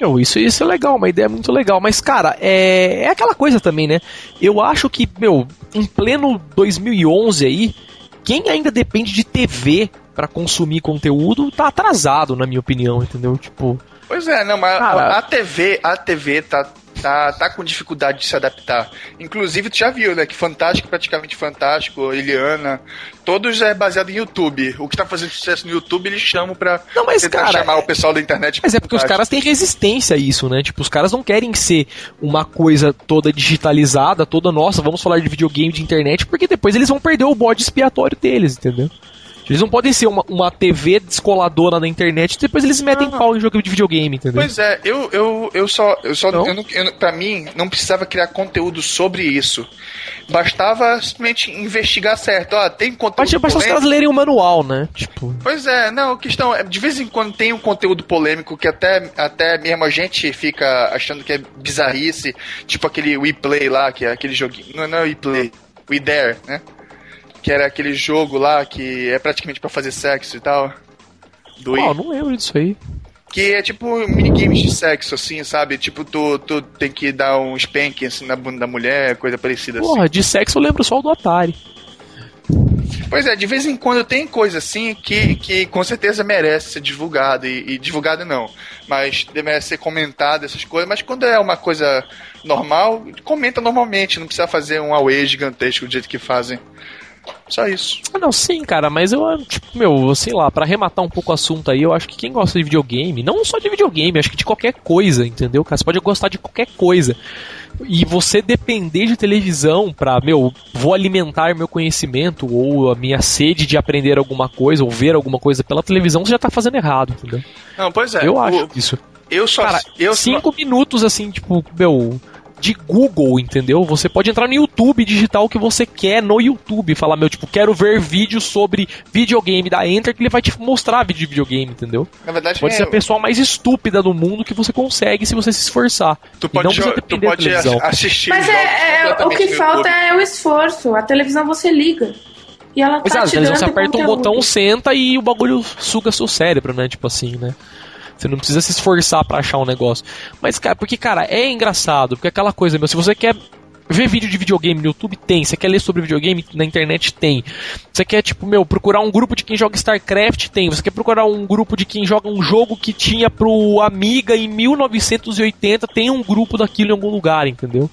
Meu, isso, isso é legal, uma ideia muito legal. Mas, cara, é, é aquela coisa também, né? Eu acho que, meu, em pleno 2011 aí, quem ainda depende de TV pra consumir conteúdo tá atrasado, na minha opinião, entendeu? Tipo, Pois é, não, mas Cara. a TV, a TV tá, tá, tá com dificuldade de se adaptar. Inclusive, tu já viu, né? Que Fantástico, praticamente Fantástico, Eliana, todos é baseado em YouTube. O que tá fazendo sucesso no YouTube, eles chamam pra Não, mas, tentar cara, chamar o pessoal da internet. Mas é porque os caras têm resistência a isso, né? Tipo, os caras não querem ser uma coisa toda digitalizada, toda nossa, vamos falar de videogame, de internet, porque depois eles vão perder o bode expiatório deles, entendeu? Eles não podem ser uma, uma TV descoladora na internet e depois eles metem Não. pau em jogo de videogame, entendeu? Pois é, eu, eu, eu só. Eu só Não? eu não, eu pra mim, não precisava criar conteúdo sobre isso. Bastava simplesmente investigar certo. Ó, tem conteúdo. Basta, basta os caras lerem o manual, né? Tipo, Pois é, não, a questão é, de vez em quando tem um conteúdo polêmico que até, até mesmo a gente fica achando que é bizarrice, tipo aquele We Play lá, que é aquele joguinho, não, não é We Play, We Dare, né? Que era aquele jogo lá que é praticamente pra fazer sexo e tal. Do Wii. não lembro disso aí. Que é tipo minigames de sexo, assim, sabe? Tipo, tu, tu tem que dar um spanking assim na bunda da mulher, coisa parecida assim. Porra, de sexo eu lembro só o do Atari. Pois é, de vez em quando tem coisa assim que, que com certeza merece ser divulgada. E, e divulgada não, mas merece ser comentada, essas coisas. Mas quando é uma coisa normal, comenta normalmente. Não precisa fazer um away gigantesco do jeito que fazem. Só isso. Ah, não, sim, cara, mas eu, tipo, meu, sei lá, para arrematar um pouco o assunto aí, eu acho que quem gosta de videogame, não só de videogame, acho que de qualquer coisa, entendeu, cara? Você pode gostar de qualquer coisa. E você depender de televisão pra, meu, vou alimentar meu conhecimento ou a minha sede de aprender alguma coisa ou ver alguma coisa pela televisão, você já tá fazendo errado, entendeu? Não, pois é. Eu o, acho isso. Eu só. Cara, eu cinco só... minutos assim, tipo, meu de Google, entendeu? Você pode entrar no YouTube, digitar o que você quer no YouTube, falar, meu, tipo, quero ver vídeo sobre videogame, dá Enter que ele vai te mostrar vídeo de videogame, entendeu? Na verdade, pode é... ser a pessoa mais estúpida do mundo que você consegue se você se esforçar. Tu pode, não tu pode assistir. Mas é, é o que falta é o esforço. A televisão você liga. E ela tá Exato, você aperta um botão, senta e o bagulho suga seu cérebro, né? Tipo assim, né? Você não precisa se esforçar para achar um negócio. Mas, cara, porque, cara, é engraçado, porque é aquela coisa, meu, se você quer ver vídeo de videogame no YouTube, tem. Você quer ler sobre videogame na internet, tem. Você quer, tipo, meu, procurar um grupo de quem joga StarCraft, tem. Você quer procurar um grupo de quem joga um jogo que tinha pro Amiga em 1980, tem um grupo daquilo em algum lugar, entendeu?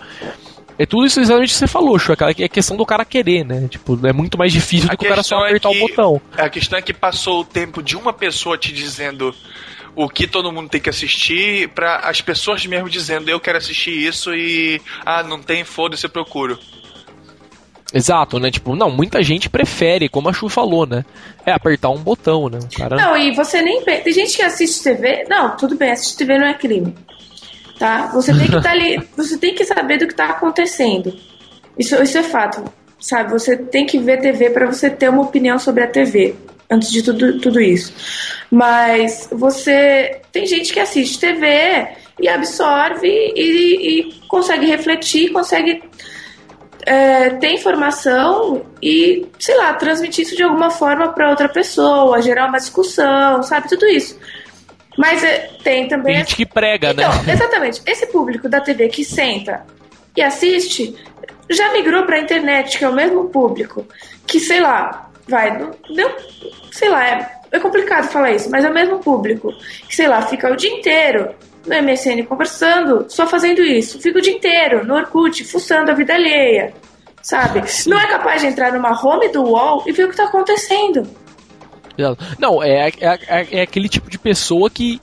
É tudo isso exatamente que você falou, Chu. É questão do cara querer, né? Tipo, é muito mais difícil a do que o cara só apertar é que, o botão. A questão é que passou o tempo de uma pessoa te dizendo o que todo mundo tem que assistir para as pessoas mesmo dizendo eu quero assistir isso e ah, não tem, foda-se, eu procuro. Exato, né? Tipo, não, muita gente prefere, como a Chu falou, né? É apertar um botão, né? O cara... Não, e você nem. Tem gente que assiste TV. Não, tudo bem, assistir TV não é crime. Tá? Você tem que estar tá ali. <laughs> Você tem que saber do que está acontecendo. Isso, isso é fato. Sabe? Você tem que ver TV para você ter uma opinião sobre a TV antes de tudo, tudo isso. Mas você. Tem gente que assiste TV e absorve e, e consegue refletir, consegue é, ter informação e, sei lá, transmitir isso de alguma forma para outra pessoa, gerar uma discussão, sabe? Tudo isso. Mas é, tem também. Tem gente que prega, então, né? Exatamente. Esse público da TV que senta e assiste já migrou para a internet, que é o mesmo público que, sei lá, vai, não, não sei lá, é, é complicado falar isso, mas é o mesmo público que, sei lá, fica o dia inteiro no MSN conversando, só fazendo isso. Fica o dia inteiro no Orkut, fuçando a vida alheia, sabe? Sim. Não é capaz de entrar numa home do UOL e ver o que tá acontecendo. Não, é, é, é, é aquele tipo de pessoa que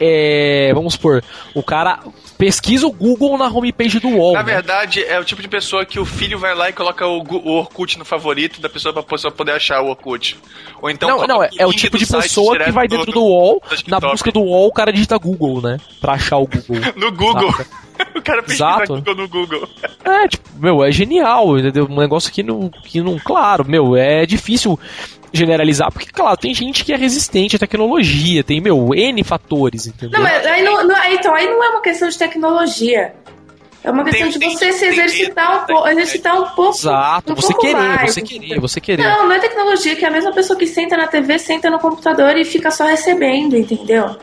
é, vamos supor, o cara pesquisa o Google na homepage do UOL. Na né? verdade, é o tipo de pessoa que o filho vai lá e coloca o, o Orkut no favorito da pessoa pra pessoa poder achar o Orkut. Ou então Não, não, é, é o tipo de pessoa que vai dentro do, do UOL, na busca do UOL, o cara digita Google, né? Pra achar o Google. <laughs> no Google. <laughs> o cara pesquisa Exato. Google no Google. É, tipo, meu, é genial, entendeu? Um negócio que não, que não. Claro, meu, é difícil generalizar, porque, claro, tem gente que é resistente à tecnologia, tem, meu, N fatores, entendeu? Não, mas aí não, não, então, aí não é uma questão de tecnologia. É uma questão tem, de você tem, se exercitar um pouco, exercitar um pouco. Exato, um você pouco querer, mais, você querer, você querer. Não, não é tecnologia, que é a mesma pessoa que senta na TV, senta no computador e fica só recebendo, entendeu?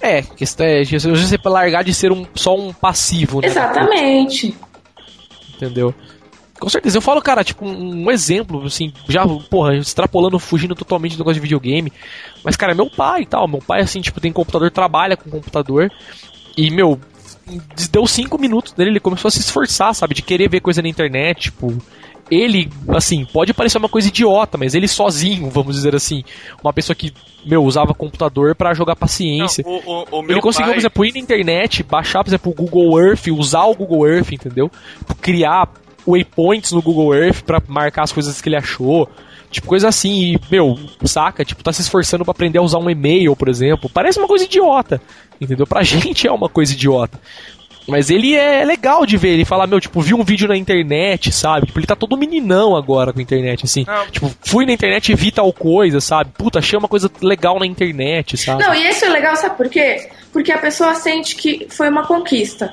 É, questão é você largar de ser um, só um passivo, né? Exatamente. Entendeu? Com certeza. Eu falo, cara, tipo, um, exemplo, assim, já, porra, extrapolando, fugindo totalmente do negócio de videogame. Mas, cara, meu pai e tal. Meu pai, assim, tipo, tem computador, trabalha com computador. E, meu, deu cinco minutos dele, ele começou a se esforçar, sabe? De querer ver coisa na internet, tipo. Ele, assim, pode parecer uma coisa idiota, mas ele sozinho, vamos dizer assim, uma pessoa que, meu, usava computador para jogar paciência. Não, o, o, o ele conseguiu, pai... por exemplo, ir na internet, baixar, por exemplo, o Google Earth, usar o Google Earth, entendeu? Criar waypoints no Google Earth para marcar as coisas que ele achou. Tipo, coisa assim, e, meu, saca? Tipo, tá se esforçando para aprender a usar um e-mail, por exemplo. Parece uma coisa idiota, entendeu? Pra <laughs> gente é uma coisa idiota. Mas ele é legal de ver, ele fala, meu, tipo, vi um vídeo na internet, sabe? Tipo, ele tá todo meninão agora com a internet, assim. Não. Tipo, fui na internet e vi tal coisa, sabe? Puta, achei uma coisa legal na internet, sabe? Não, e isso é legal, sabe por quê? Porque a pessoa sente que foi uma conquista.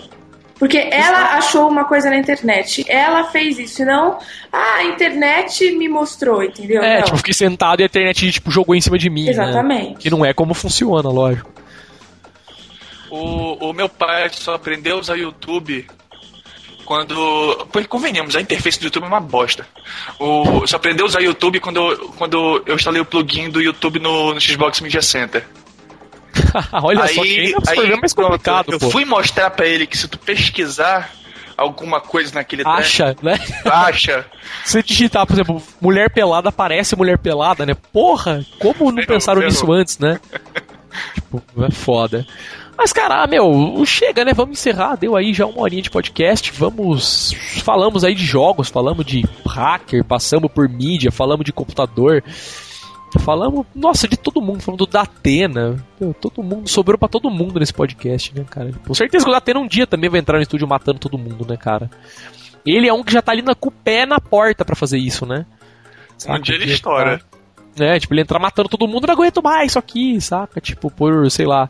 Porque ela achou uma coisa na internet, ela fez isso, não, ah, a internet me mostrou, entendeu? É, não. tipo, fiquei sentado e a internet, tipo, jogou em cima de mim. Né? Exatamente. Né? Que não é como funciona, lógico. O, o meu pai só aprendeu a usar YouTube quando. Porque convenhamos, a interface do YouTube é uma bosta. O, só aprendeu a usar o YouTube quando, quando eu instalei o plugin do YouTube no, no Xbox Media Center. <laughs> Olha aí, só, que aí, é mais complicado. Eu fui mostrar para ele que se tu pesquisar alguma coisa naquele Acha, né? Acha. <laughs> Se digitar, por exemplo, mulher pelada aparece mulher pelada, né? Porra, como não pensaram nisso antes, né? <laughs> tipo, é foda. Mas, cara, meu, chega, né? Vamos encerrar. Deu aí já uma horinha de podcast. Vamos. Falamos aí de jogos, falamos de hacker, passamos por mídia, falamos de computador. Falamos, nossa, de todo mundo, falando do Datena. todo mundo, sobrou para todo mundo nesse podcast, né, cara? Com certeza que o Datena um dia também vai entrar no estúdio matando todo mundo, né, cara? Ele é um que já tá ali na, com o pé na porta para fazer isso, né? Saca? Um dia ele estoura. É, tipo, ele entrar matando todo mundo, não aguento mais isso aqui, saca? Tipo, por, sei lá,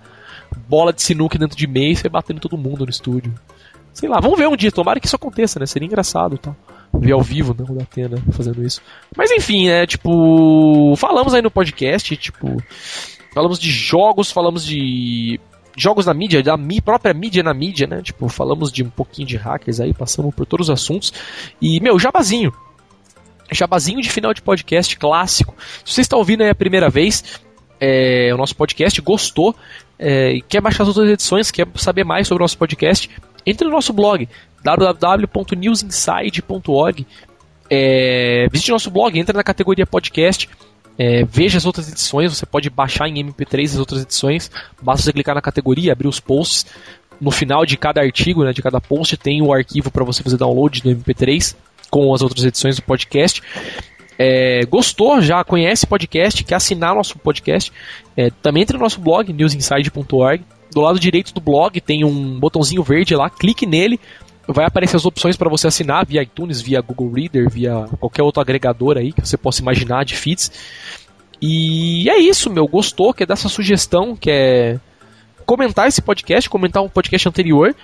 bola de sinuca dentro de Mace e batendo todo mundo no estúdio. Sei lá, vamos ver um dia, tomara que isso aconteça, né? Seria engraçado tá? Ver ao vivo, né? O Datena fazendo isso. Mas enfim, é tipo. Falamos aí no podcast, tipo. Falamos de jogos, falamos de jogos na mídia, da mi, própria mídia na mídia, né? Tipo, falamos de um pouquinho de hackers aí, passamos por todos os assuntos. E, meu, jabazinho. Jabazinho de final de podcast clássico. Se você está ouvindo aí a primeira vez, é, o nosso podcast, gostou, é, quer baixar as outras edições, quer saber mais sobre o nosso podcast, entre no nosso blog www.newsinside.org. É, visite nosso blog, entre na categoria podcast. É, veja as outras edições, você pode baixar em MP3 as outras edições, basta você clicar na categoria, abrir os posts. No final de cada artigo, né, de cada post, tem o arquivo para você fazer download do MP3 com as outras edições do podcast. É, gostou, já conhece podcast, quer assinar nosso podcast, é, também entre no nosso blog, newsinside.org. Do lado direito do blog tem um botãozinho verde lá, clique nele, vai aparecer as opções para você assinar via iTunes, via Google Reader, via qualquer outro agregador aí que você possa imaginar de feeds. E é isso, meu. Gostou? Quer dar essa sugestão? Quer comentar esse podcast? Comentar um podcast anterior?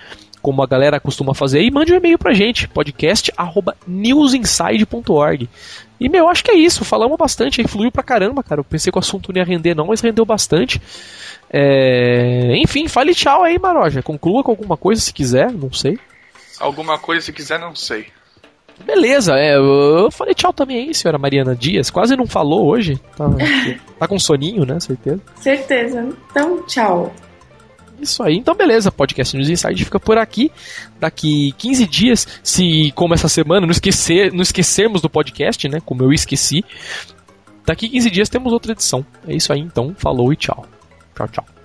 como a galera costuma fazer, e mande um e-mail pra gente, podcast@newsinside.org. E meu, acho que é isso, falamos bastante, aí fluiu pra caramba, cara. Eu pensei que o assunto não ia render não, mas rendeu bastante. É... Enfim, fale tchau aí, Maroja. Conclua com alguma coisa se quiser, não sei. Alguma coisa se quiser, não sei. Beleza, é, eu falei tchau também aí, senhora Mariana Dias. Quase não falou hoje. Tá, <laughs> tá com soninho, né? Certeza. Certeza. Então, tchau. Isso aí. Então, beleza. Podcast News Inside fica por aqui. Daqui 15 dias, se como essa semana não, esquecer, não esquecermos do podcast, né? Como eu esqueci. Daqui 15 dias temos outra edição. É isso aí, então. Falou e tchau. Tchau, tchau.